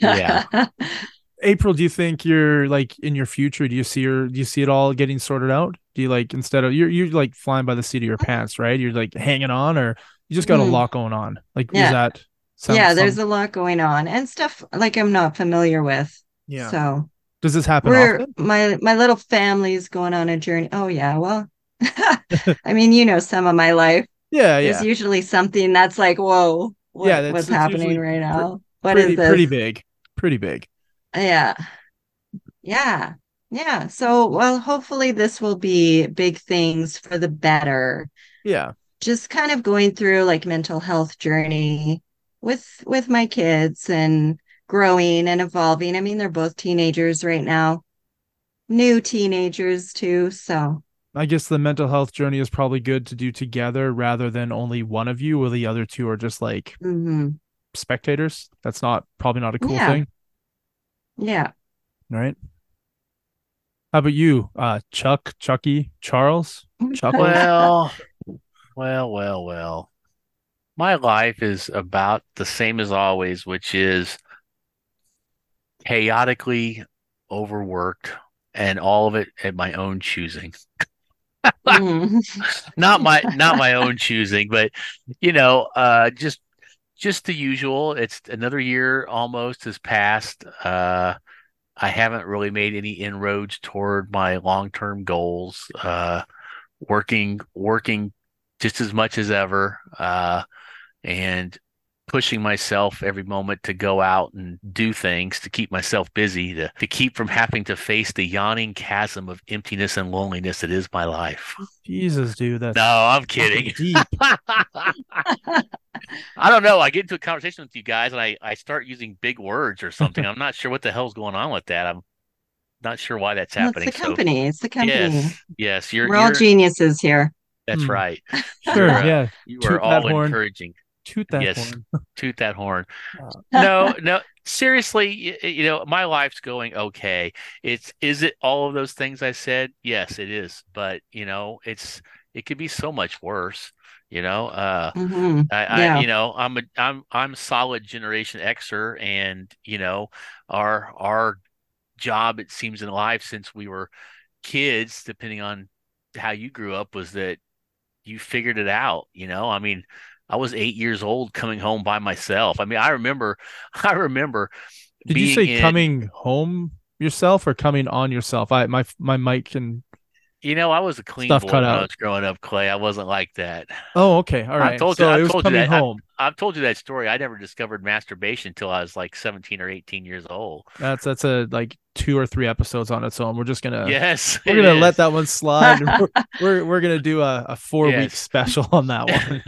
Yeah. April, do you think you're like in your future? Do you see your do you see it all getting sorted out? Do you like instead of you're you're like flying by the seat of your pants, right? You're like hanging on, or you just got a Mm. lot going on. Like Yeah. is that sound- yeah, there's some- a lot going on and stuff like I'm not familiar with. yeah. So Does this happen we're often? my my little family's going on a journey. Oh yeah, well, I mean, you know, some of my life. Yeah, yeah. There's usually something that's like, whoa, what, Yeah, that's- what's happening right pre- now? What is pretty this? pretty big. Pretty big. Yeah. Yeah. Yeah. So, well, hopefully this will be big things for the better. Yeah. Just kind of going through like mental health journey with with my kids and growing and evolving. I mean, they're both teenagers right now. New teenagers too, so I guess the mental health journey is probably good to do together rather than only one of you, or the other two are just like mhm. spectators. That's not probably not a cool Yeah. thing, yeah. right? How about you, uh, Chuck, Chucky, Charles? Chuck? Well, well, well, well. My life is about the same as always, which is chaotically overworked and all of it at my own choosing. Mhm. Not my not my own choosing, but you know, uh just just the usual. It's another year almost has passed. Uh I haven't really made any inroads toward my long-term goals. Uh working working just as much as ever uh and pushing myself every moment to go out and do things to keep myself busy to, to keep from having to face the yawning chasm of emptiness and loneliness that is my life Jesus, dude, that's no i'm kidding i don't know i get into a conversation with you guys and i, I start using big words or something i'm not sure what the hell's going on with that i'm not sure why that's Well, happening it's the company. It's the company. yes yes you're, We're all you're geniuses here. that's Hmm. right Sure, uh, yeah. You are that all horn. encouraging Toot that yes. horn. toot that horn. No, no, seriously, y- you know, my life's going okay. It's is it all of those things I said? Yes, it is. But, you know, it's it could be so much worse, you know. Uh Mhm. I, I you know, I'm a I'm I'm a solid generation Xer and, you know, our our job it seems in life since we were kids, depending on how you grew up, was that you figured it out, you know? I mean, I was eight years old coming home by myself. I mean, I remember, I remember. Did you say in- coming home yourself or coming on yourself? I my my mic and You know, I was a clean Stuff boy cut when I was growing up, Clay. I wasn't like that. oh, okay, all right. I told you- so I it was told you that. I- home. I've told you that story. I never discovered masturbation until I was like 17 or 18 years old. That's that's a like two or three episodes on its own. We're just gonna yes, we're gonna let that one slide. we're, we're we're gonna do a, a four week special on that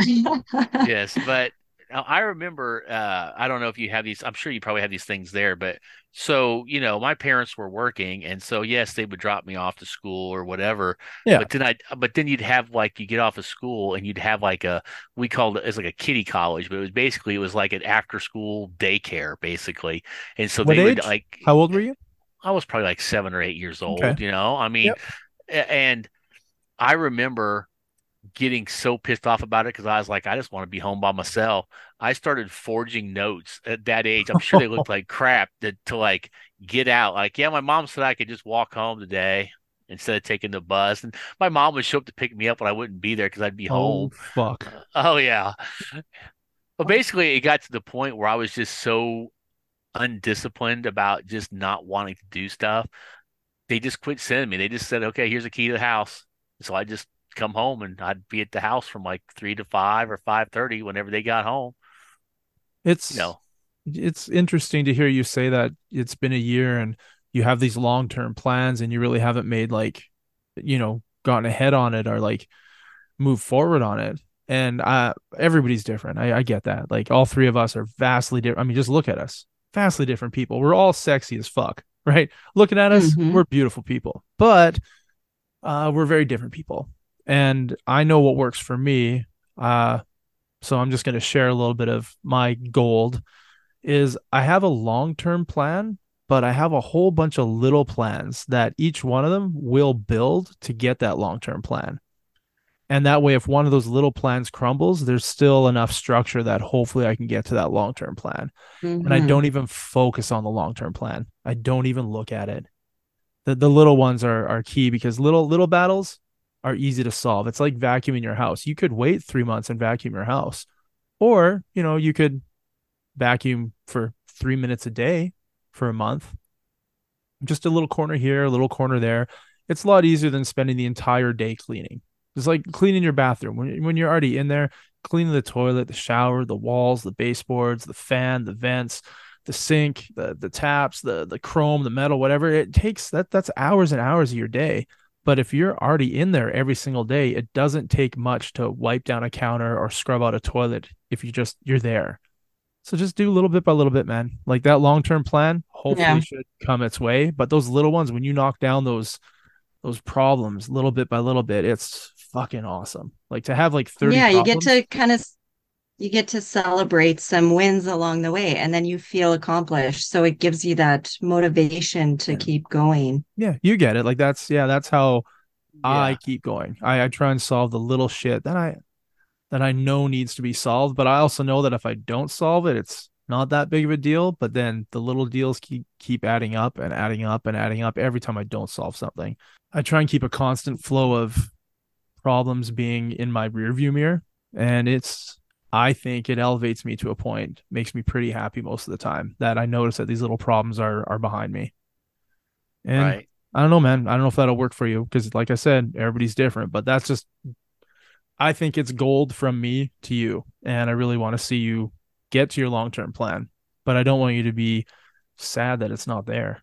one. yes, but now I remember. Uh, I don't know if you have these. I'm sure you probably have these things there, but so you know, my parents were working, and so yes, they would drop me off to school or whatever. Yeah. But then I, but then you'd have like you get off of school and you'd have like a we called it as like a kiddie college, but it was basically it was like an after school daycare basically, and so What they would like How old were you? I was probably like seven or eight years old, Okay. you know? I mean, Yep. and I remember getting so pissed off about it because I was like, I just want to be home by myself. I started forging notes at that age. I'm sure they looked like crap to, to like get out. Like, yeah, my mom said I could just walk home today instead of taking the bus. And my mom would show up to pick me up when I wouldn't be there because I'd be oh, home. Oh fuck. Uh, oh yeah. But basically it got to the point where I was just so undisciplined about just not wanting to do stuff. They just quit sending me. They just said, "Okay, here's a key to the house." So I just come home and I'd be at the house from like 3 to 5 or 5:30 whenever they got home, It's you know. it's interesting to hear you say that it's been a year and you have these long term plans and you really haven't made like you know gotten ahead on it or like move forward on it and uh everybody's different I, I get that like all three of us are vastly different i mean just look at us vastly different people we're all sexy as fuck right? Looking at us, Mhm. we're beautiful people, but uh, we're very different people. And I know what works for me. Uh, so I'm just going to share a little bit of my gold is I have a long-term plan, but I have a whole bunch of little plans that each one of them will build to get that long-term plan. And that way, if one of those little plans crumbles, there's still enough structure that hopefully I can get to that long-term plan and I Mhm. don't even focus on the long term plan. I don't even look at it. The the little ones are are key because little little battles are easy to solve. It's like vacuuming your house. You could wait three months and vacuum your house, or you know you could vacuum for three minutes a day for a month. Just a little corner here, a little corner there. It's a lot easier than spending the entire day cleaning. It's like cleaning your bathroom when when you're already in there cleaning the toilet, the shower, the walls, the baseboards, the fan, the vents, the sink, the the taps, the the chrome, the metal, whatever. It takes that that's hours and hours of your day. But if you're already in there every single day, it doesn't take much to wipe down a counter or scrub out a toilet if you just you're there. So just do a little bit by little bit, man. Like that long-term plan hopefully Yeah. should come its way, but those little ones when you knock down those those problems little bit by little bit, it's fucking awesome. Like to have like 30 yeah, you get to kind of you get to celebrate some wins along the way and then you feel accomplished. So it gives you that motivation to Yeah. keep going. Yeah, you get it. Like that's yeah, that's how I keep going. I, I try and solve the little shit that I that I know needs to be solved, but I also know that if I don't solve it, it's not that big of a deal. But then the little deals keep keep adding up and adding up and adding up every time I don't solve something. I try and keep a constant flow of problems being in my rearview mirror. And it's I think it elevates me to a point, makes me pretty happy most of the time that I notice that these little problems are are behind me. And right. I don't know, man. I don't know if that'll work for you because, like I said, everybody's different. But that's just, I think it's gold from me to you, and I really want to see you get to your long term plan. But I don't want you to be sad that it's not there.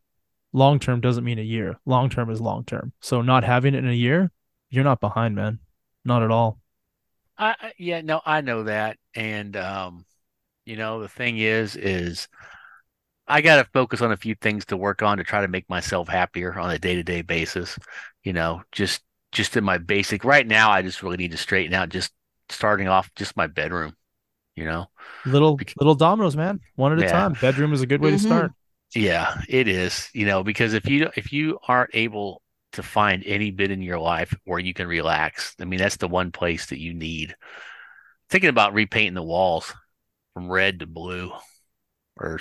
Long term doesn't mean a year. Long term is long term. So not having it in a year, you're not behind, man. Not at all. I, I- yeah, no, I know that. And um, you know, the thing is, is I got to focus on a few things to work on to try to make myself happier on a day-to-day basis. You know, just just in my basic right now, I just really need to straighten out just starting off just my bedroom, you know. Little Bec- little dominoes, man. One at a time. Bedroom is a good way Mhm. to start. Yeah, it is, you know, because if you if you aren't able to find any bit in your life where you can relax, I mean, that's the one place that you need. Thinking about repainting the walls from red to blue or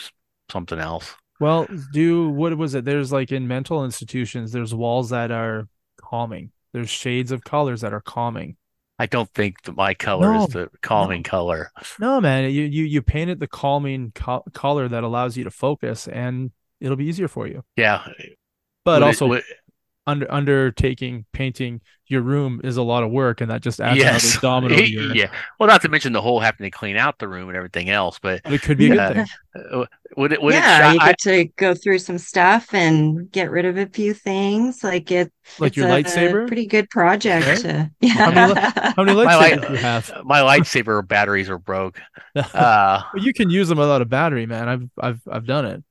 something else. Well, do what was it? There's like in mental institutions, there's walls that are calming. There's shades of colors that are calming. I don't think that my color No, is the calming color. No, man, you you you paint it the calming co- color that allows you to focus, and it'll be easier for you. Yeah, But would also, would- under undertaking painting your room is a lot of work, and that just adds yes, another domino. To your, yeah. Well, not to mention the whole having to clean out the room and everything else, but But it could be a Yeah. good thing. uh, would it would yeah, it you sho- I- get to go through some stuff and get rid of a few things. Like it, Like it's your a lightsaber? pretty good project. Right? To, How many yeah. How many My lightsabers light- you have? my lightsaber batteries are broke. Uh, Well, you can use them without a battery, man. I've I've I've done it.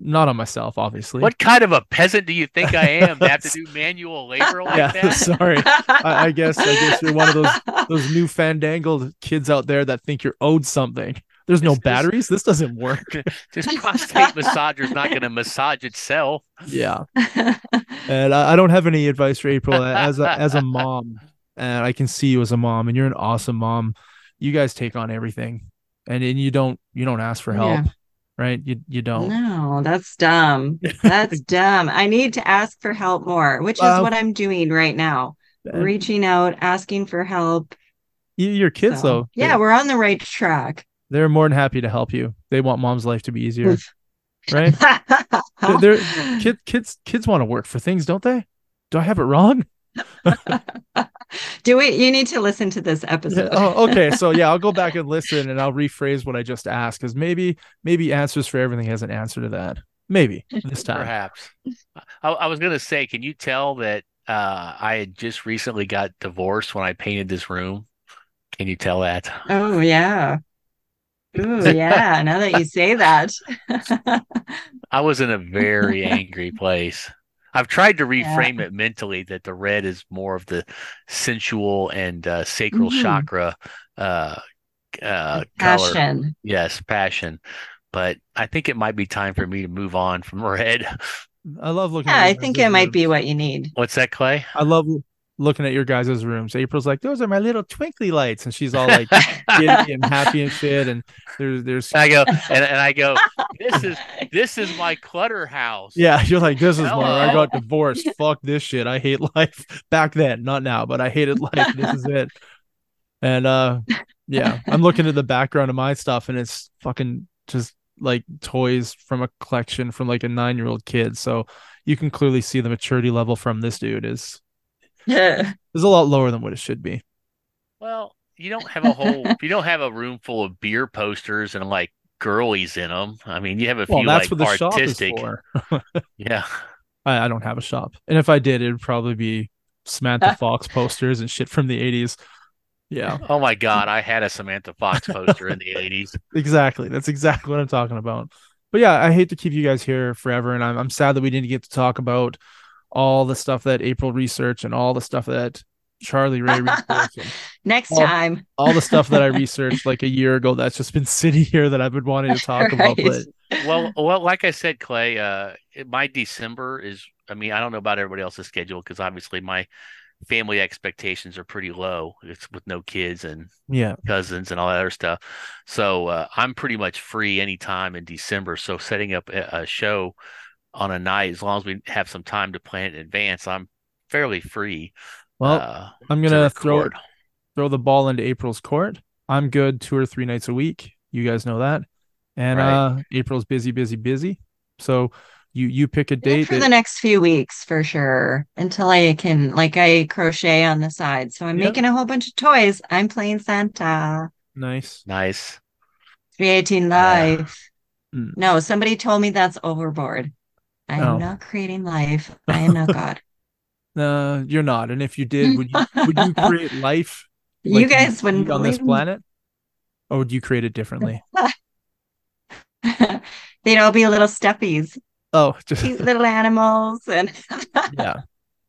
Not on myself, obviously. What kind of a peasant do you think I am to have to do manual labor like Yeah, that? sorry. I, I guess I guess you're one of those those new fandangled kids out there that think you're owed something. There's no This- this- batteries. This doesn't work. This prostate massager's not going to massage itself. Yeah, and I, I don't have any advice for April as a as a mom, and I can see you as a mom, and you're an awesome mom. You guys take on everything, and and you don't you don't ask for help, Yeah. Right? You you don't. No, that's dumb. That's dumb. I need to ask for help more, which is what I'm doing right now. Reaching out, asking for help. your kids So, though, yeah, we're on the right track. they're more than happy to help you. They want mom's life to be easier, right? They're, they're kid, kids kids want to work for things, don't they? Do I have it wrong? Do we? You need to listen to this episode. Oh, okay. So yeah, I'll go back and listen, and I'll rephrase what I just asked because maybe maybe answers for everything has an answer to that. Maybe this time. Perhaps. I, I was going to say, can you tell that uh, I had just recently got divorced when I painted this room? Can you tell that? Oh yeah. Ooh, yeah. Now that you say that. I was in a very angry place. I've tried to reframe it mentally that the red is more of the sensual and uh, sacral Mhm. chakra uh, uh, color. Passion. Yes, passion. But I think it might be time for me to move on from red. I love looking. Yeah, at I think guys' it might be what you need. What's that, Clay? I love looking at your guys' rooms. April's like, those are my little twinkly lights, and she's all like giddy and happy and shit. And there's there's I go and, and I go. This is this is my clutter house. yeah, you're like, this is more. I got divorced. Fuck this shit. I hate life. Back then, not now, but I hated life. This is it. And uh, yeah, I'm looking at the background of my stuff, and it's fucking just like toys from a collection from like a nine year old kid. So you can clearly see the maturity level from this dude is is a lot lower than what it should be. Well, you don't have a whole. you don't have a room full of beer posters and like girlies in them. I mean, you have a few Well, that's like what the shop is artistic. for. Yeah. I, I don't have a shop, and if I did, it'd probably be Samantha Fox posters and shit from the '80s. Yeah, Oh my God, I had a Samantha Fox poster in the eighties. exactly. That's exactly what I'm talking about. But yeah, I hate to keep you guys here forever, and I'm I'm sad that we didn't get to talk about all the stuff that April researched and all the stuff that Charlie Ray researched, Next Oh, time. all the stuff that I researched like a year ago. That's just been sitting here that I've been wanting to talk about. But Well, well, like I said, Clay, uh, my December is. I mean, I don't know about everybody else's schedule because obviously my family expectations are pretty low. It's with no kids and yeah, cousins and all that other stuff. So uh, I'm pretty much free anytime in December. So setting up a, a show on a night, as long as we have some time to plan in advance, I'm fairly free. well, uh, I'm gonna throw throw the ball into April's court. I'm good two or three nights a week. You guys know that. And Right. uh April's busy, busy, busy. So you you pick a Good date for that- the next few weeks for sure until I can like I crochet on the side. So I'm Yep. making a whole bunch of toys. I'm playing Santa. nice. Nice. 318 live. Mm. No, somebody told me that's overboard. I am Oh. not creating life. I am not God. Uh you're not. And if you did, would you would you create life you like guys wouldn't on this planet? Or would you create it differently? They'd all be little steppies, Oh, just cute little animals, and yeah.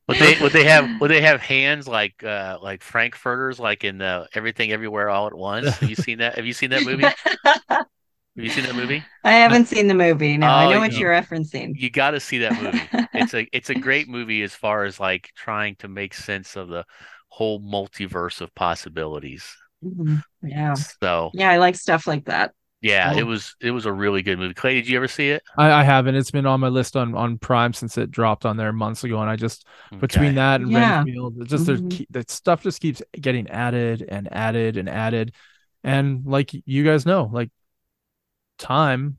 Would they would they have would they have hands like uh like Frankfurters like in the Everything Everywhere All at Once? Have you seen that? Have you seen that movie? Have you seen that movie? I haven't seen the movie. No, I Oh, know what you- you're referencing. You got to see that movie. It's a it's a great movie as far as like trying to make sense of the whole multiverse of possibilities. Mhm. Yeah. So Yeah, I like stuff like that. yeah, Oh. it was it was a really good movie. Clay, did you ever see it? I, I haven't. It's been on my list on on Prime since it dropped on there months ago, and I just between that and Yeah. Renfield, just there's Mhm. keep, that stuff just keeps getting added and added and added, and like you guys know, like time,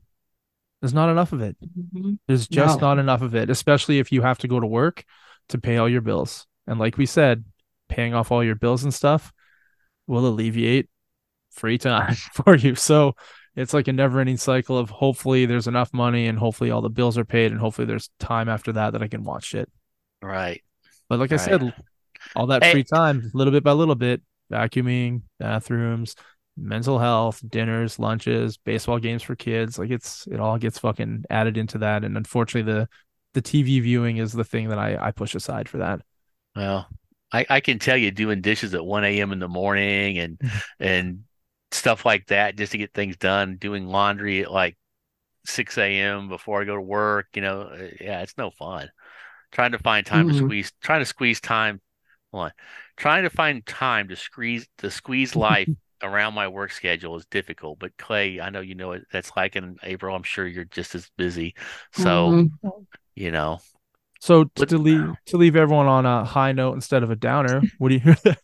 there's not enough of it. Mhm. There's just No. not enough of it, especially if you have to go to work to pay all your bills. And like we said, paying off all your bills and stuff will alleviate free time for you. So it's like a never-ending cycle of hopefully there's enough money and hopefully all the bills are paid and hopefully there's time after that that I can watch it Right. But like I said, all that Hey. free time, little bit by little bit, vacuuming, bathrooms, mental health, dinners, lunches, baseball games for kids, like it's it all gets fucking added into that. And unfortunately, the the TV viewing is the thing that I I push aside for that. Well, I, I can tell you doing dishes at 1 a.m. in the morning and and stuff like that just to get things done, doing laundry at like 6 a.m. before I go to work, you know, uh, yeah, it's no fun. Trying to find time to Mhm. squeeze, trying to squeeze time, hold on, trying to find time to squeeze to squeeze life around my work schedule is difficult. But Clay, I know you know what that's like in April. I'm sure you're just as busy. So, Mhm. you know, So to, to leave to leave everyone on a high note instead of a downer, what do you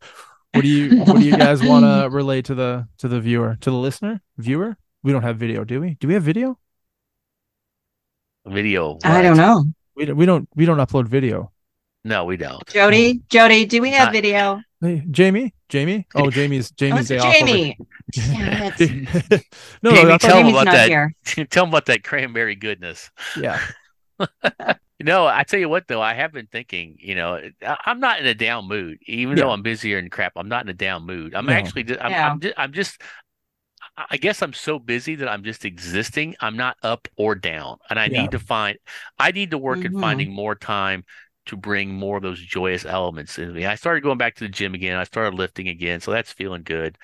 what do you what do you guys want to relate to the to the viewer to the listener viewer? We don't have video, do we? Do we have video? video. I don't know. We don't we don't we don't upload video. No, we don't. Jody, Jody, do we have Not- video? Hey, Jamie, Jamie. Oh, Jamie's Jamie's it's day off. Jamie. Damn it. no, Jamie, tell him about that. here. Tell them about that cranberry goodness. yeah. no, I tell you what though, I have been thinking. You know, I- I'm not in a down mood, even though I'm busier and crap. I'm not in a down mood. I'm No. actually, ju- I'm, Yeah. I'm, just, I'm just, I guess I'm so busy that I'm just existing. I'm not up or down. And I Yeah. need to find I need to work Mhm. at finding more time to bring more of those joyous elements in me. I started going back to the gym again. I started lifting again, so that's feeling good.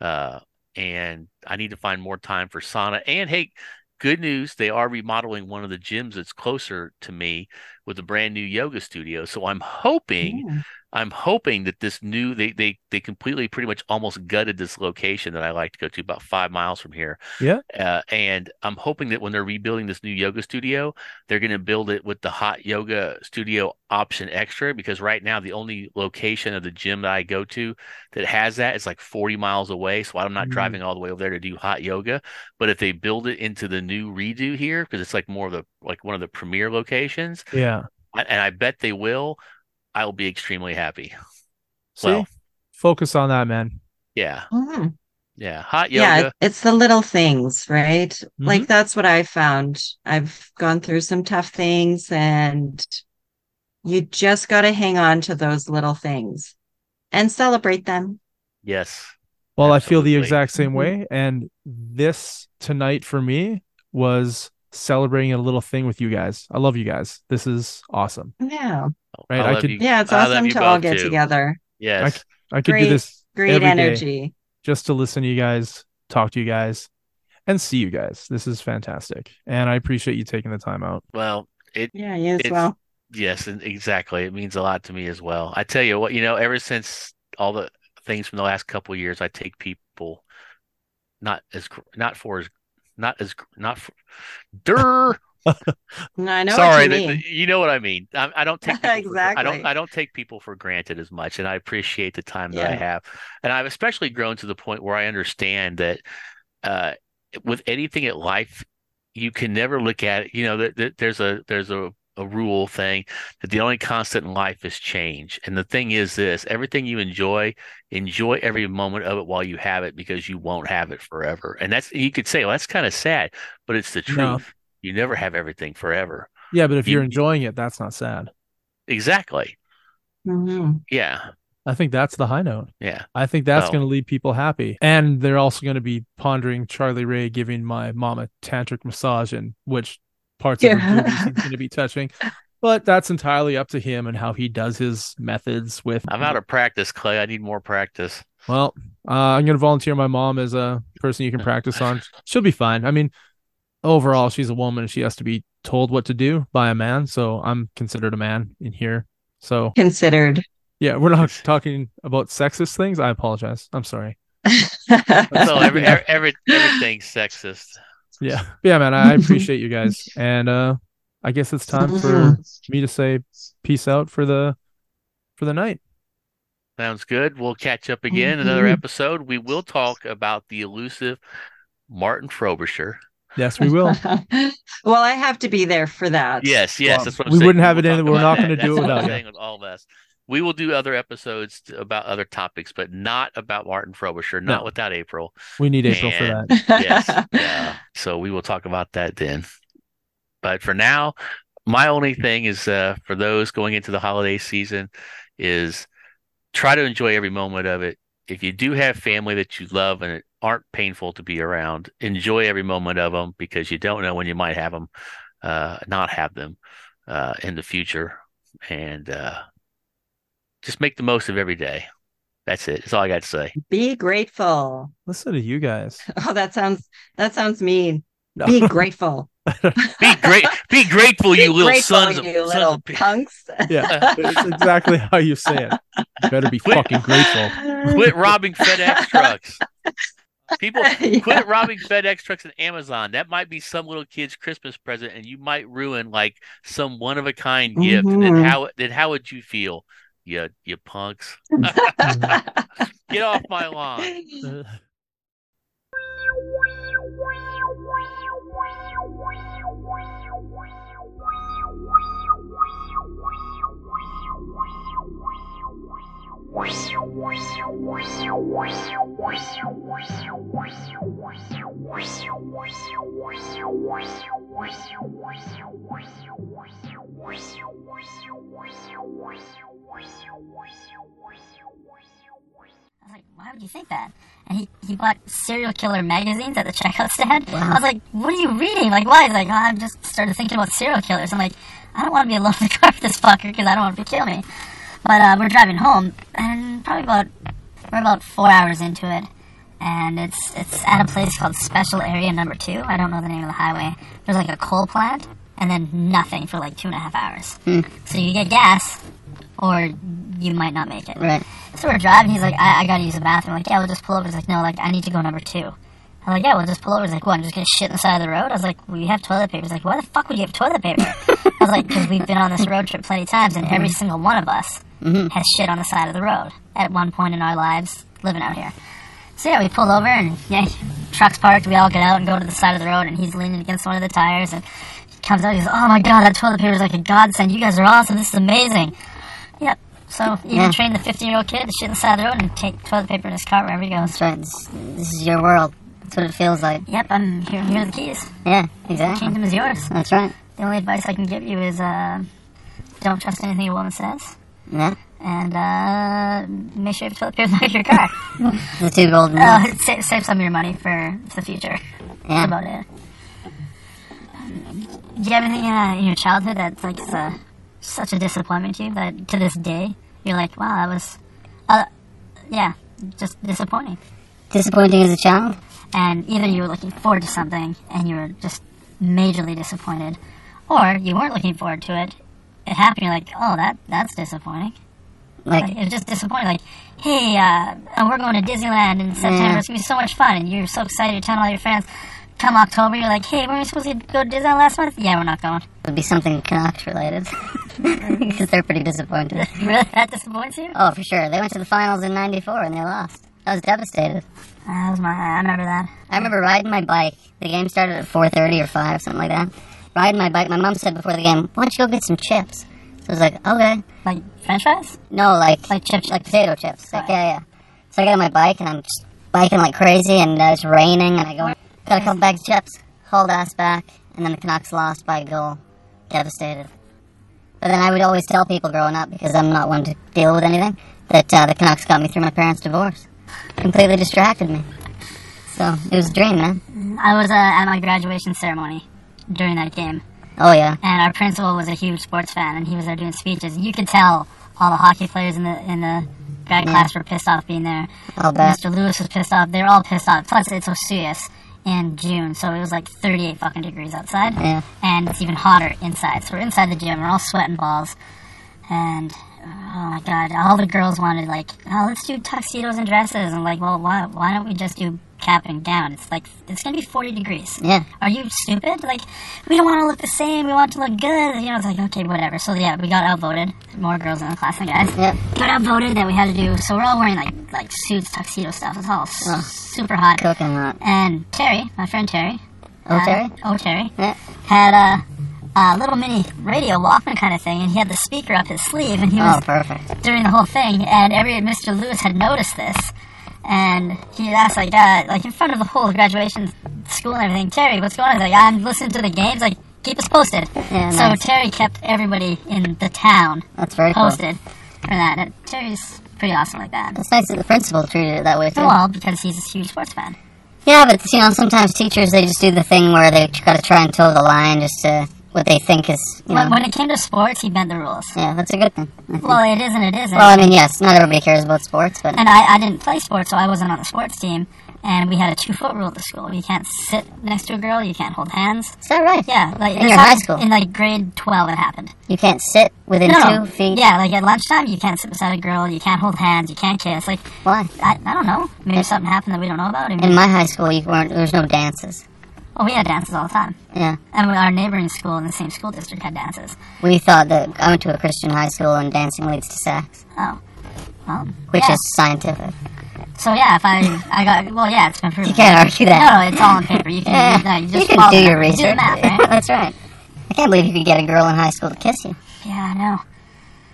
Uh and I need to find more time for sauna. And hey, good news, they are remodeling one of the gyms that's closer to me with a brand new yoga studio. So I'm hoping Mm. I'm hoping that this new they they they completely pretty much almost gutted this location that I like to go to about five miles from here. Yeah. Uh, and I'm hoping that when they're rebuilding this new yoga studio, they're going to build it with the hot yoga studio option extra because right now the only location of the gym that I go to that has that is like 40 miles away. So I'm not Mm. driving all the way over there to do hot yoga. But if they build it into the new redo here, because it's like more of the like one of the premier locations, Yeah. I- and I bet they will, I'll be extremely happy. See, Well- focus on that, man. Yeah. Mhm. Yeah. Hot Yeah, yoga. it- it's the little things, right? Mm-hmm. Like that's what I found. I've gone through some tough things and you just got to hang on to those little things and celebrate them. Yes. Well, I feel the exact same Mhm. way. And this tonight for me was celebrating a little thing with you guys. I love you guys. This is awesome. Yeah. Right, I I love could- you. Yeah, it's awesome to all get too. together. Yes. I could do this Great every day energy. just to listen to you guys, talk to you guys, and see you guys. This is fantastic. And I appreciate you taking the time out. Well, it Yeah, you as well. yes, and exactly. It means a lot to me as well. I tell you what, you know, ever since all the things from the last couple of years, I take people not as not for as not as gr- not for. No, I know Sorry, what you mean. you know what I mean. I, I don't take people for I don't I don't take people for granted as much, and I appreciate the time that I have. And I've especially grown to the point where I understand that uh, with anything in life, you can never look at it. You know, that that there's a there's a a rule thing that the only constant in life is change. And the thing is this, everything you enjoy, enjoy every moment of it while you have it because you won't have it forever. And that's you could say, well, that's kind of sad, but it's the No. truth. You never have everything forever. Yeah, but if You- you're enjoying it, that's not sad. Exactly. Mhm. Yeah. I think that's the high note. Yeah. I think that's Well- going to leave people happy. And they're also going to be pondering Charlie Ray giving my mom a tantric massage and which parts of her Yeah. boobies he's going to be touching. But that's entirely up to him and how he does his methods with. I'm out of practice, Clay. I need more practice. Well, uh, I'm going to volunteer my mom as a person you can practice on. She'll be fine. I mean, overall, she's a woman she has to be told what to do by a man. So I'm considered a man in here. So Considered. yeah, we're not talking about sexist things. I apologize. I'm sorry. So every, every, every everything's sexist. Yeah. But yeah, man, I appreciate you guys. And uh I guess it's time for me to say peace out for the for the night. Sounds good. We'll catch up again another Mhm. episode. We will talk about the elusive Martin Frobisher. Yes, we will. well, I have to be there for that. Yes, yes, Well, that's what I'm we saying. wouldn't have We'll it in- talk we're not gonna do it without you. with all of us. We will do other episodes about other topics, but not about Martin Frobisher, not No. without April. We need April for that. Yes. yeah. So we will talk about that then. But for now, my only thing is uh, for those going into the holiday season is try to enjoy every moment of it. If you do have family that you love and it aren't painful to be around, enjoy every moment of them because you don't know when you might have them, uh, not have them uh, in the future. And uh, just make the most of every day. That's it. That's all I got to say. Be grateful. Listen to you guys. Oh, that sounds that sounds mean. No. Be grateful. Be great. Be grateful, you Be little grateful, sons of, you sons little of punks. yeah. It's exactly how you say it. You better be quit, fucking grateful. Quit robbing FedEx trucks. People Yeah. quit robbing FedEx trucks and Amazon. That might be some little kid's Christmas present, and you might ruin like some one of a kind gift. And then Mhm. how then how would you feel? you you punks. Get off my lawn. I was like, why would you think that? And he, he bought serial killer magazines at the checkout stand. Wow. I was like, what are you reading? Like, why? He's like, oh, I just started thinking about serial killers. I'm like, I don't want to be alone in the car with this fucker because I don't want him to kill me. But uh, we're driving home, and probably about we're about four hours into it, and it's it's at a place called Special Area Number Two. I don't know the name of the highway. There's like a coal plant, and then nothing for like two and a half hours. Hmm. So you get gas, or you might not make it. Right. So we're driving. He's like, I, I gotta use the bathroom. I'm like, yeah, we'll just pull over. He's like, no, like I need to go number two. I'm like, yeah, we'll just pull over. He's like, what? I'm just gonna shit on the side of the road. I was like, we have toilet paper. He's like, why the fuck would you have toilet paper? I was like, because we've been on this road trip plenty of times, and every mm-hmm. single one of us mm-hmm. has shit on the side of the road at one point in our lives living out here. So yeah, we pull over and yeah, truck's parked. We all get out and go to the side of the road, and he's leaning against one of the tires, and he comes out. He goes, "Oh my god, that toilet paper is like a godsend. You guys are awesome. This is amazing." So you Yeah. can train the 15 year old kid to shit on the side of the road and take toilet paper in his car wherever he goes. That's right. This, this is your world. That's what it feels like. Yep, I'm here. Here are the keys. Yeah, exactly. Kingdom is yours. That's right. The only advice I can give you is uh, don't trust anything a woman says, Yeah. and uh, make sure you have toilet paper in the your car. The two golden Uh, save, save some of your money for the future. That's Yeah. about it. Do you have anything uh, in your childhood that's like uh, such a disappointment to you that to this day you're like, wow, that was, uh, yeah, just disappointing. Disappointing as a child? And either you were looking forward to something and you were just majorly disappointed, or you weren't looking forward to it. It happened. You're like, oh, that that's disappointing. Like, Like, it was just disappointing. Like, hey, uh, we're going to Disneyland in September. Yeah. It's gonna be so much fun, and you're so excited. You're telling all your friends. Come October, you're like, hey, weren't we supposed to go to Disneyland last month? Yeah, we're not going. Would be something Canucks related. Because they're pretty disappointed. really, that disappoints you? Oh, for sure. They went to the finals in 94 and they lost. I was devastated. That was my. I remember that. I remember riding my bike. The game started at 4.30 or 5, something like that. Riding my bike. My mom said before the game, why don't you go get some chips? So I was like, okay. Like French fries? No, like Like chips. like potato chips. Like yeah, yeah. So I get on my bike and I'm just biking like crazy, and uh, it's raining, and I go got a couple bags of chips, hauled ass back, and then the Canucks lost by a goal. Devastated. But then I would always tell people growing up because I'm not one to deal with anything that uh, the Canucks got me through my parents' divorce. Completely distracted me. So it was a dream, man. I was uh, at my graduation ceremony during that game, Oh yeah, and our principal was a huge sports fan, and he was there doing speeches. You could tell all the hockey players in the in the grad class were pissed off being there. Mr. Lewis was pissed off. They were all pissed off. Plus, it's Osoyoos in June, so it was like 38 fucking degrees outside, Yeah. and it's even hotter inside. So we're inside the gym. We're all sweating balls, and oh my god, all the girls wanted like, oh, let's do tuxedos and dresses. And like, well, why why don't we just do cap down. It's like it's gonna be 40 degrees. Yeah. Are you stupid? Like, we don't want to look the same. We want to look good. You know, it's like, okay, whatever. So, yeah, we got outvoted. More girls in the class than guys. Yep. Got outvoted that we had to do. So, we're all wearing, like, like suits, tuxedo stuff. It's all Oh. super hot. Cooking hot. And Terry, my friend Terry. Oh, Terry? Oh, Terry. Yeah. Had a, a little mini radio Walkman kind of thing, and he had the speaker up his sleeve, and he oh, was Oh, perfect. during the whole thing, and every Mr. Lewis had noticed this, and he asked like, uh, like in front of the whole graduation school and everything, Terry, what's going on? He's like, I'm listening to the games, like, keep us posted. Yeah, so nice. Terry kept everybody in the town That's very cool. posted for that. And Terry's pretty awesome like that. It's nice that the principal treated it that way too. Well, because he's a huge sports fan. Yeah, but you know, sometimes teachers they just do the thing where they gotta try and toe the line just to what they think is, you know. When, it came to sports, he bent the rules. yeah, that's a good thing. Well, it is and it isn't. Well, I mean, yes, not everybody cares about sports, but and I, I didn't play sports, so I wasn't on the sports team. And we had a two foot rule at the school. You can't sit next to a girl. You can't hold hands. is that right? Yeah, like In your high happened school? In like grade twelve, it happened. You can't sit within No, two no. feet. Yeah, like at lunchtime, you can't sit beside a girl. You can't hold hands. You can't kiss. Like Why? I, I don't know. Maybe something happened that we don't know about. I mean, In my high school, you weren't. There was no dances. Oh, we had dances all the time. Yeah, And our neighboring school in the same school district had dances. we thought that I went to a Christian high school and dancing leads to sex, Oh, well, which yeah. is scientific. so. Yeah, if I I got well, yeah, it's been proven. You can't argue that. no, no it's all on paper. You can Yeah, you, no, you just you can do your math. research. Do the math, right? That's right. I can't believe you could get a girl in high school to kiss you. yeah, I know.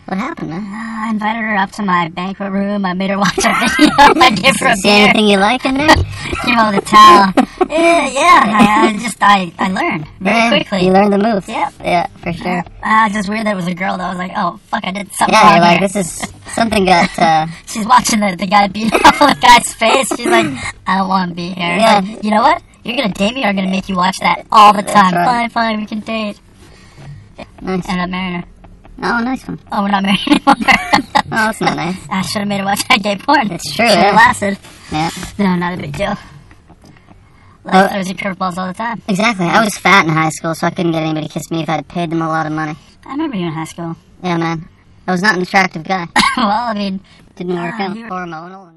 What happened, man? I invited her up to my banquet room. I made her watch a video. I gave her a See beer. anything you like in there? Give know, the towel. Yeah, yeah. I, I just, I, I learned very Yeah, quickly. You learned the moves. Yeah. Yeah, for sure. Uh, it's just weird that it was a girl. That I was like, oh, fuck, I did something Yeah, like, here. this is Something got, uh, She's watching the, the guy beat up the guy's face. She's like, I don't want to be here. Yeah. Like, you know what? You're gonna date me or I'm gonna make you watch that all the time. right. Fine, fine, we can date. nice. Up marrying her. Oh, nice one. Oh, we're not married anymore. Oh, that's not nice. I should have made her watch that gay porn. It's true, Should have yeah. lasted. Yeah. No, not a big deal. Like, Oh. throws you curveballs all the time. Exactly. I was fat in high school, so I couldn't get anybody to kiss me if I'd paid them a lot of money. I remember you in high school. Yeah, man. I was not an attractive guy. well, I mean, Didn't work Ah, out. Hormonal